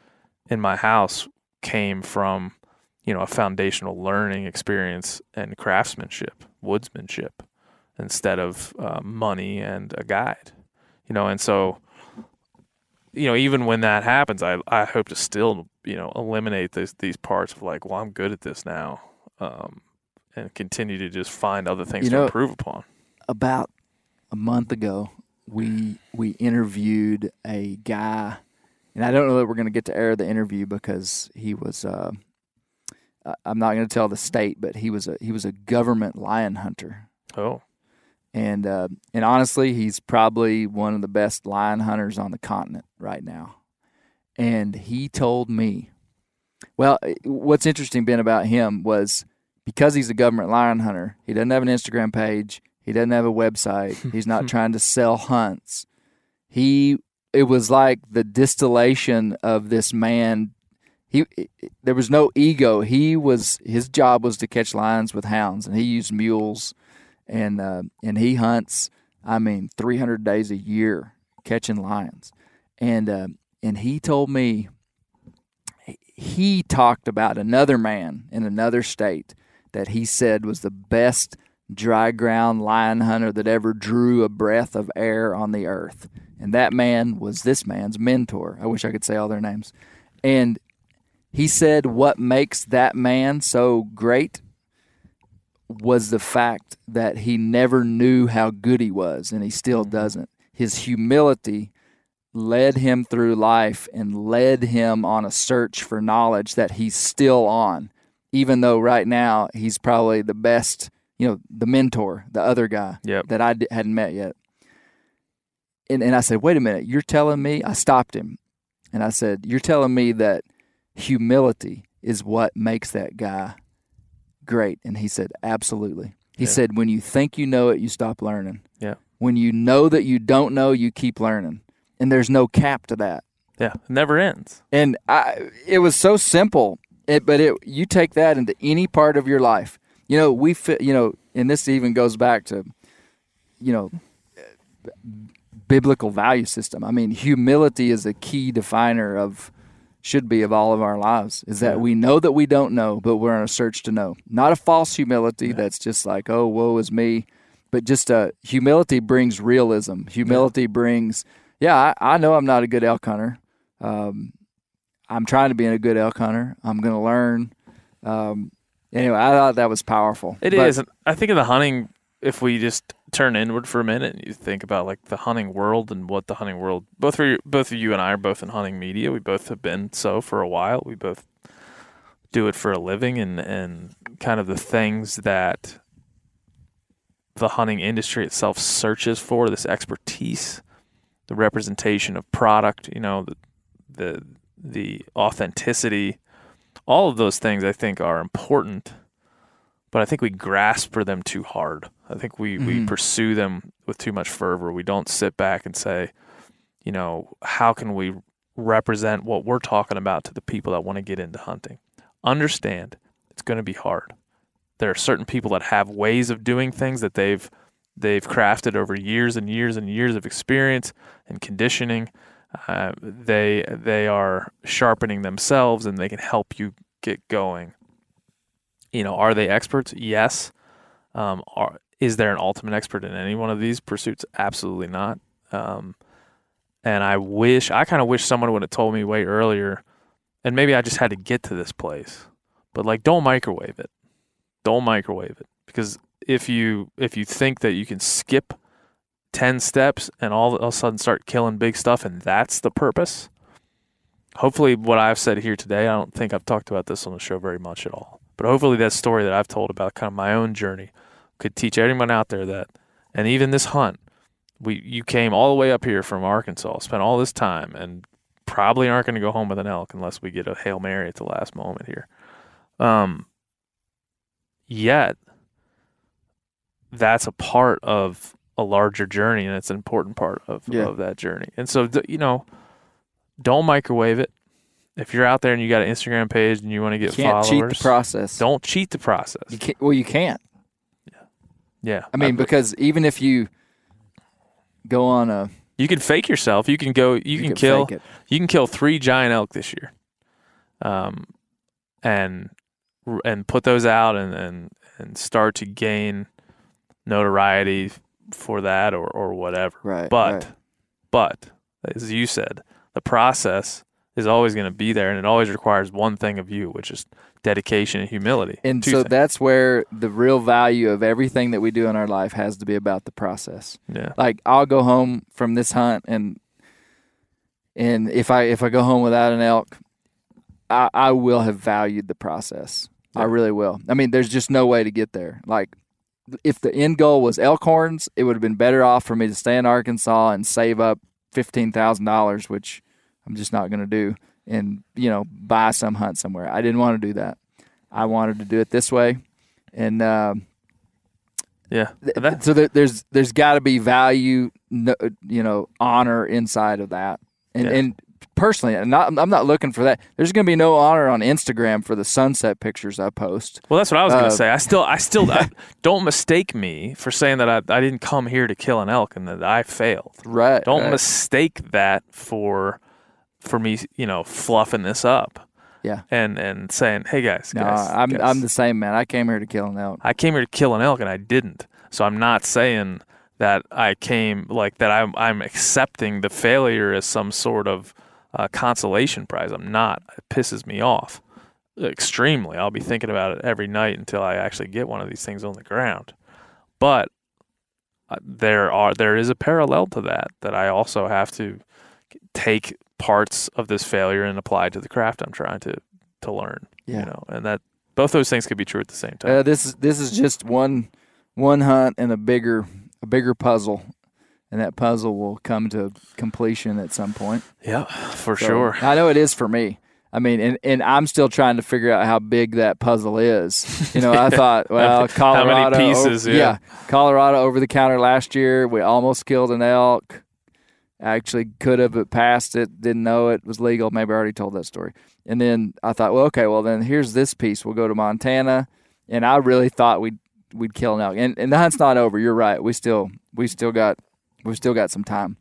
in my house came from, you know, a foundational learning experience and craftsmanship, woodsmanship, instead of uh, money and a guide, you know, and so, you know, even when that happens, I I hope to still, you know, eliminate these these parts of like, well, I'm good at this now, um, and continue to just find other things You to know- improve upon. about a month ago, we we interviewed a guy, and I don't know that we're going to get to air the interview because he was. Uh, I'm not going to tell the state, but he was a he was a government lion hunter, Oh, and uh, and honestly, he's probably one of the best lion hunters on the continent right now. And he told me, well, eh, what's interesting been about him was because he's a government lion hunter, he doesn't have an Instagram page, he doesn't have a website, he's not trying to sell hunts. He it was like the distillation of this man he there was no ego. He was his job was to catch lions with hounds, and he used mules, and uh, and he hunts. I mean, 300 days a year catching lions, and uh, and he told me he talked about another man in another state that he said was the best dry ground lion hunter that ever drew a breath of air on the earth. And that man was this man's mentor. I wish I could say all their names. And he said what makes that man so great was the fact that he never knew how good he was, and he still mm-hmm. doesn't. His humility led him through life and led him on a search for knowledge that he's still on, even though right now he's probably the best, you know, the mentor, the other guy Yep. that I d- hadn't met yet. And, and I said, wait a minute, you're telling me, I stopped him and I said, you're telling me that humility is what makes that guy great. And he said, absolutely. He Yeah. said, when you think you know it, you stop learning. Yeah. When you know that you don't know, you keep learning. And there's no cap to that. Yeah, it never ends. And I, it was so simple. It, but it, you take that into any part of your life. You know, we fit. You know, and this even goes back to, you know, biblical value system. I mean, humility is a key definer of, should be of all of our lives. Is that Yeah. we know that we don't know, but we're on a search to know. Not a false humility that's just like, oh, woe is me, but just uh, humility brings realism. Humility brings, yeah, I, I know I'm not a good elk hunter. Um, I'm trying to be a good elk hunter. I'm going to learn. Um, anyway, I thought that was powerful. It But- is. I think in the hunting, if we just turn inward for a minute and you think about like the hunting world and what the hunting world, both for you, both of you and I are both in hunting media. We both have been so for a while. We both do it for a living and, and kind of the things that the hunting industry itself searches for this expertise, the representation of product, you know, the, the, the authenticity, all of those things I think are important but I think we grasp for them too hard. I think we, we Mhm. pursue them with too much fervor. We don't sit back and say, you know, how can we represent what we're talking about to the people that want to get into hunting? Understand it's going to be hard. There are certain people that have ways of doing things that they've they've crafted over years and years and years of experience and conditioning. Uh, they they are sharpening themselves and they can help you get going you know, are they experts? Yes. Um, are, is there an ultimate expert in any one of these pursuits? Absolutely not. Um, and I wish, I kind of wish someone would have told me way earlier, and maybe I just had to get to this place. But like, don't microwave it. Don't microwave it because if you if you think that you can skip ten steps and all of a sudden start killing big stuff, and that's the purpose. Hopefully, what I've said here today, I don't think I've talked about this on the show very much at all. But hopefully, that story that I've told about kind of my own journey could teach anyone out there that, and even this hunt, we you came all the way up here from Arkansas, spent all this time, and probably aren't going to go home with an elk unless we get a hail mary at the last moment here. Um. Yet, that's a part of a larger journey, and it's an important part of Yeah. of that journey. And so, you know, don't microwave it. If you're out there and you got an Instagram page and you want to get can't cheat the process. don't cheat the process. You can't, well, you can't. Yeah, Yeah. I mean, because even if you go on a, you can fake yourself. You can go. You, can, kill. You can kill three giant elk this year, um, and and put those out and and and start to gain notoriety for that or or whatever. Right. But right. but as you said, the process is always going to be there, and it always requires one thing of you, which is dedication and humility. And Two so things. that's where the real value of everything that we do in our life has to be about the process. yeah, Like I'll go home from this hunt and and if I if I go home without an elk, I, I will have valued the process. I really will. I mean, there's just no way to get there. Like if the end goal was elk horns, it would have been better off for me to stay in Arkansas and save up fifteen thousand dollars, which I'm just not going to do, and you know buy some hunt somewhere. I didn't want to do that. I wanted to do it this way, and um, Yeah. That- so there, there's there's got to be value, no- you know, honor inside of that, and Yeah. and personally, I'm not I'm not looking for that. There's going to be no honor on Instagram for the sunset pictures I post. Well, that's what I was going Uh, to say. I still, I still, I, don't mistake me for saying that I, I didn't come here to kill an elk and that I failed. Right. Don't right. mistake that for, for me, you know, fluffing this up Yeah. and and saying, hey guys, No, guys, I'm guys, I'm the same man. I came here to kill an elk. I came here to kill an elk and I didn't. So I'm not saying that I came like that. I'm I'm accepting the failure as some sort of uh, consolation prize. I'm not. It pisses me off extremely. I'll be thinking about it every night until I actually get one of these things on the ground. But uh, there are there is a parallel to that that I also have to take parts of this failure and apply to the craft I'm trying to to learn. Yeah. You know, and that both those things could be true at the same time. Uh, this is this is just one one hunt and a bigger a bigger puzzle, and that puzzle will come to completion at some point. Yeah, for So, sure. I know it is for me. I mean, and, and I'm still trying to figure out how big that puzzle is. You know, I thought, well, How many Colorado, pieces, o- yeah. Colorado over the counter last year, we almost killed an elk. Actually, could have, passed it. Didn't know it was legal. Maybe I already told that story. And then I thought, well, okay, well then here's this piece. We'll go to Montana, and I really thought we'd we'd kill an elk. And and the hunt's not over. You're right. We still we still got we still got some time,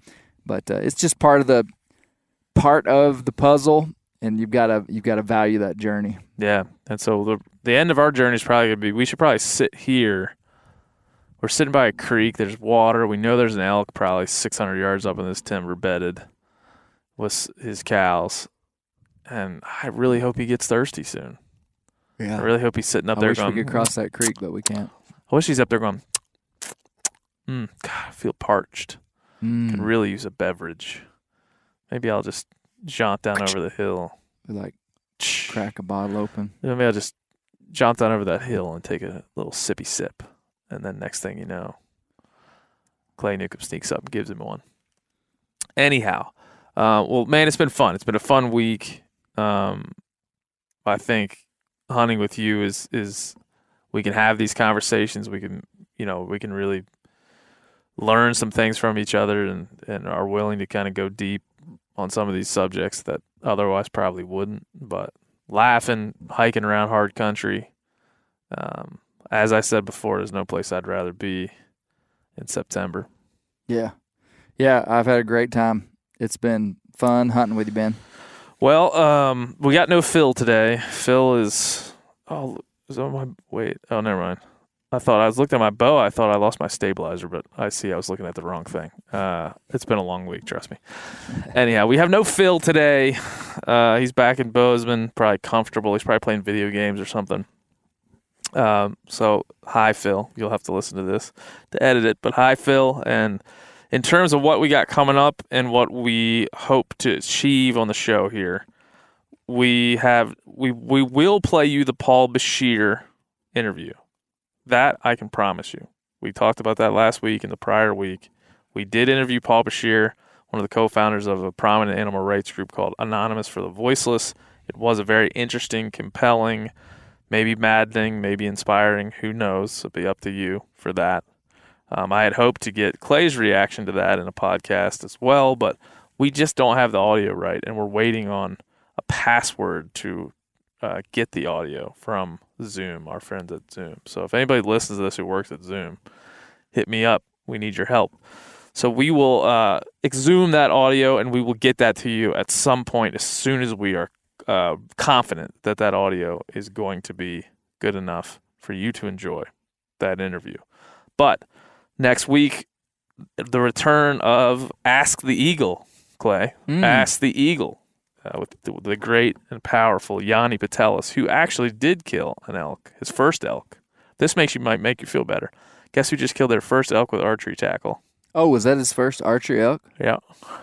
but uh, it's just part of the part of the puzzle, and you've got to you've got to value that journey. Yeah, and so the the end of our journey is probably gonna be. We should probably sit here. We're sitting by a creek. There's water. We know there's an elk probably 600 yards up in this timber bedded with his cows, and I really hope he gets thirsty soon. Yeah. I really hope he's sitting up I there wish going. we could cross that creek, but we can't. I wish he's up there going. Mm, God, I feel parched. Mm, Could really use a beverage. Maybe I'll just jaunt down over the hill. like crack a bottle open. Maybe I'll just jaunt down over that hill and take a little sippy sip. And then next thing you know, Clay Newcomb sneaks up and gives him one. Anyhow, uh, well, man, it's been fun. It's been a fun week. Um, I think hunting with you is is we can have these conversations. We can, you know, we can really learn some things from each other and, and are willing to kind of go deep on some of these subjects that otherwise probably wouldn't. But laughing, hiking around hard country. Um, as I said before, there's no place I'd rather be in September. Yeah, yeah. I've had a great time. It's been fun hunting with you, Ben. Well, um, we got no Phil today. Phil is oh, is on my wait. Oh, never mind. I thought I was looking at my bow. I thought I lost my stabilizer, but I see I was looking at the wrong thing. Uh, it's been a long week, trust me. Anyhow, we have no Phil today. Uh, he's back in Bozeman, probably comfortable. He's probably playing video games or something. Um, so hi Phil, you'll have to listen to this to edit it. But hi Phil, and in terms of what we got coming up and what we hope to achieve on the show here, we have we we will play you the Paul Bashir interview. That I can promise you. We talked about that last week and the prior week. We did interview Paul Bashir, one of the co-founders of a prominent animal rights group called Anonymous for the Voiceless. It was a very interesting, compelling, maybe maddening, maybe inspiring. Who knows? It'll be up to you for that. Um, I had hoped to get Clay's reaction to that in a podcast as well, but we just don't have the audio right, and we're waiting on a password to uh, get the audio from Zoom, our friends at Zoom. So if anybody listens to this who works at Zoom, hit me up. We need your help. So we will uh, exhume that audio and we will get that to you at some point as soon as we are uh, confident that that audio is going to be good enough for you to enjoy that interview. But next week, the return of Ask the Eagle, Clay. Mm. Ask the Eagle uh, with the, the great and powerful Yanni Putelis, who actually did kill an elk, his first elk. This makes you might make you feel better. Guess who just killed their first elk with archery tackle? Oh, was that his first archery elk? Yeah,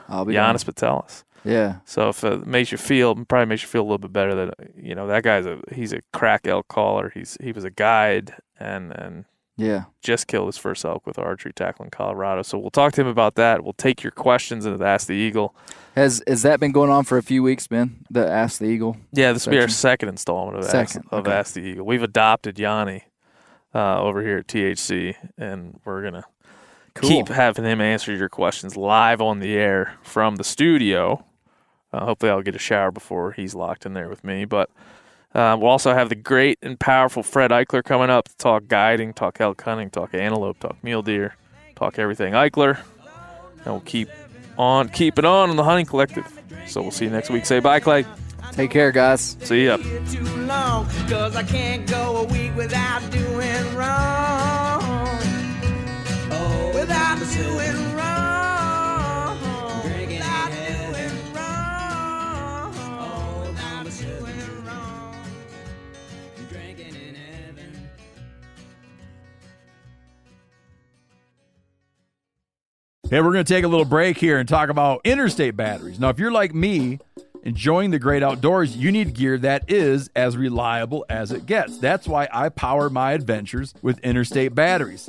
I'll be Giannis Putelis. Yeah. So if it makes you feel, probably makes you feel a little bit better that you know that guy's a he's a crack elk caller. He's he was a guide and and Yeah. just killed his first elk with archery tackle in Colorado. So we'll talk to him about that. We'll take your questions into the Ask the Eagle. Has has that been going on for a few weeks, Ben? The Ask the Eagle. Yeah, this will be our second installment of Ask, Second, of okay. Ask the Eagle. We've adopted Yanni uh, over here at THC, and we're gonna Cool. keep having him answer your questions live on the air from the studio. Uh, hopefully, I'll get a shower before he's locked in there with me. But uh, we'll also have the great and powerful Fred Eichler coming up to talk guiding, talk elk hunting, talk antelope, talk mule deer, talk everything Eichler, and we'll keep on keeping on on the hunting collective. So we'll see you next week. Say bye, Clay. Take care, guys. See ya. Hey, we're going to take a little break here and talk about interstate batteries. Now, if you're like me, enjoying the great outdoors, you need gear that is as reliable as it gets. That's why I power my adventures with interstate batteries.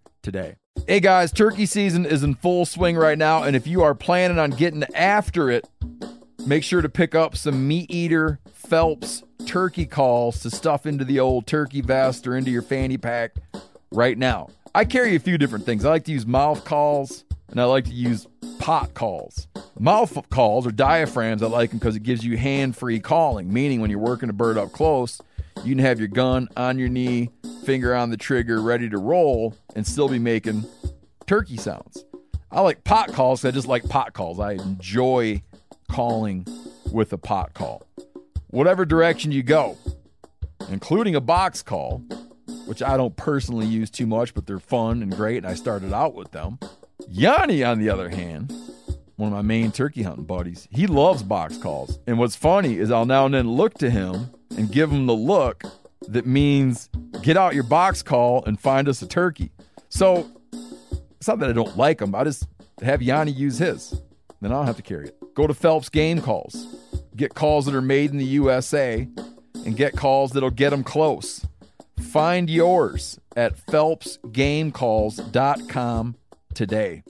today. Hey guys, turkey season is in full swing right now, and if you are planning on getting after it, make sure to pick up some MeatEater Phelps turkey calls to stuff into the old turkey vest or into your fanny pack right now. I carry a few different things. I like to use mouth calls and I like to use pot calls. Mouth calls or diaphragms, I like them because it gives you hand free calling, meaning when you're working a bird up close, you can have your gun on your knee, finger on the trigger, ready to roll, and still be making turkey sounds. I like pot calls I just like pot calls. I enjoy calling with a pot call. Whatever direction you go, including a box call, which I don't personally use too much, but they're fun and great, and I started out with them. Yanni, on the other hand, one of my main turkey hunting buddies, he loves box calls. And what's funny is I'll now and then look to him and give him the look that means get out your box call and find us a turkey. So it's not that I don't like them. I just have Yanni use his. Then I don't have to carry it. Go to Phelps Game Calls. Get calls that are made in the USA and get calls that'll get them close. Find yours at phelpsgamecalls.com today.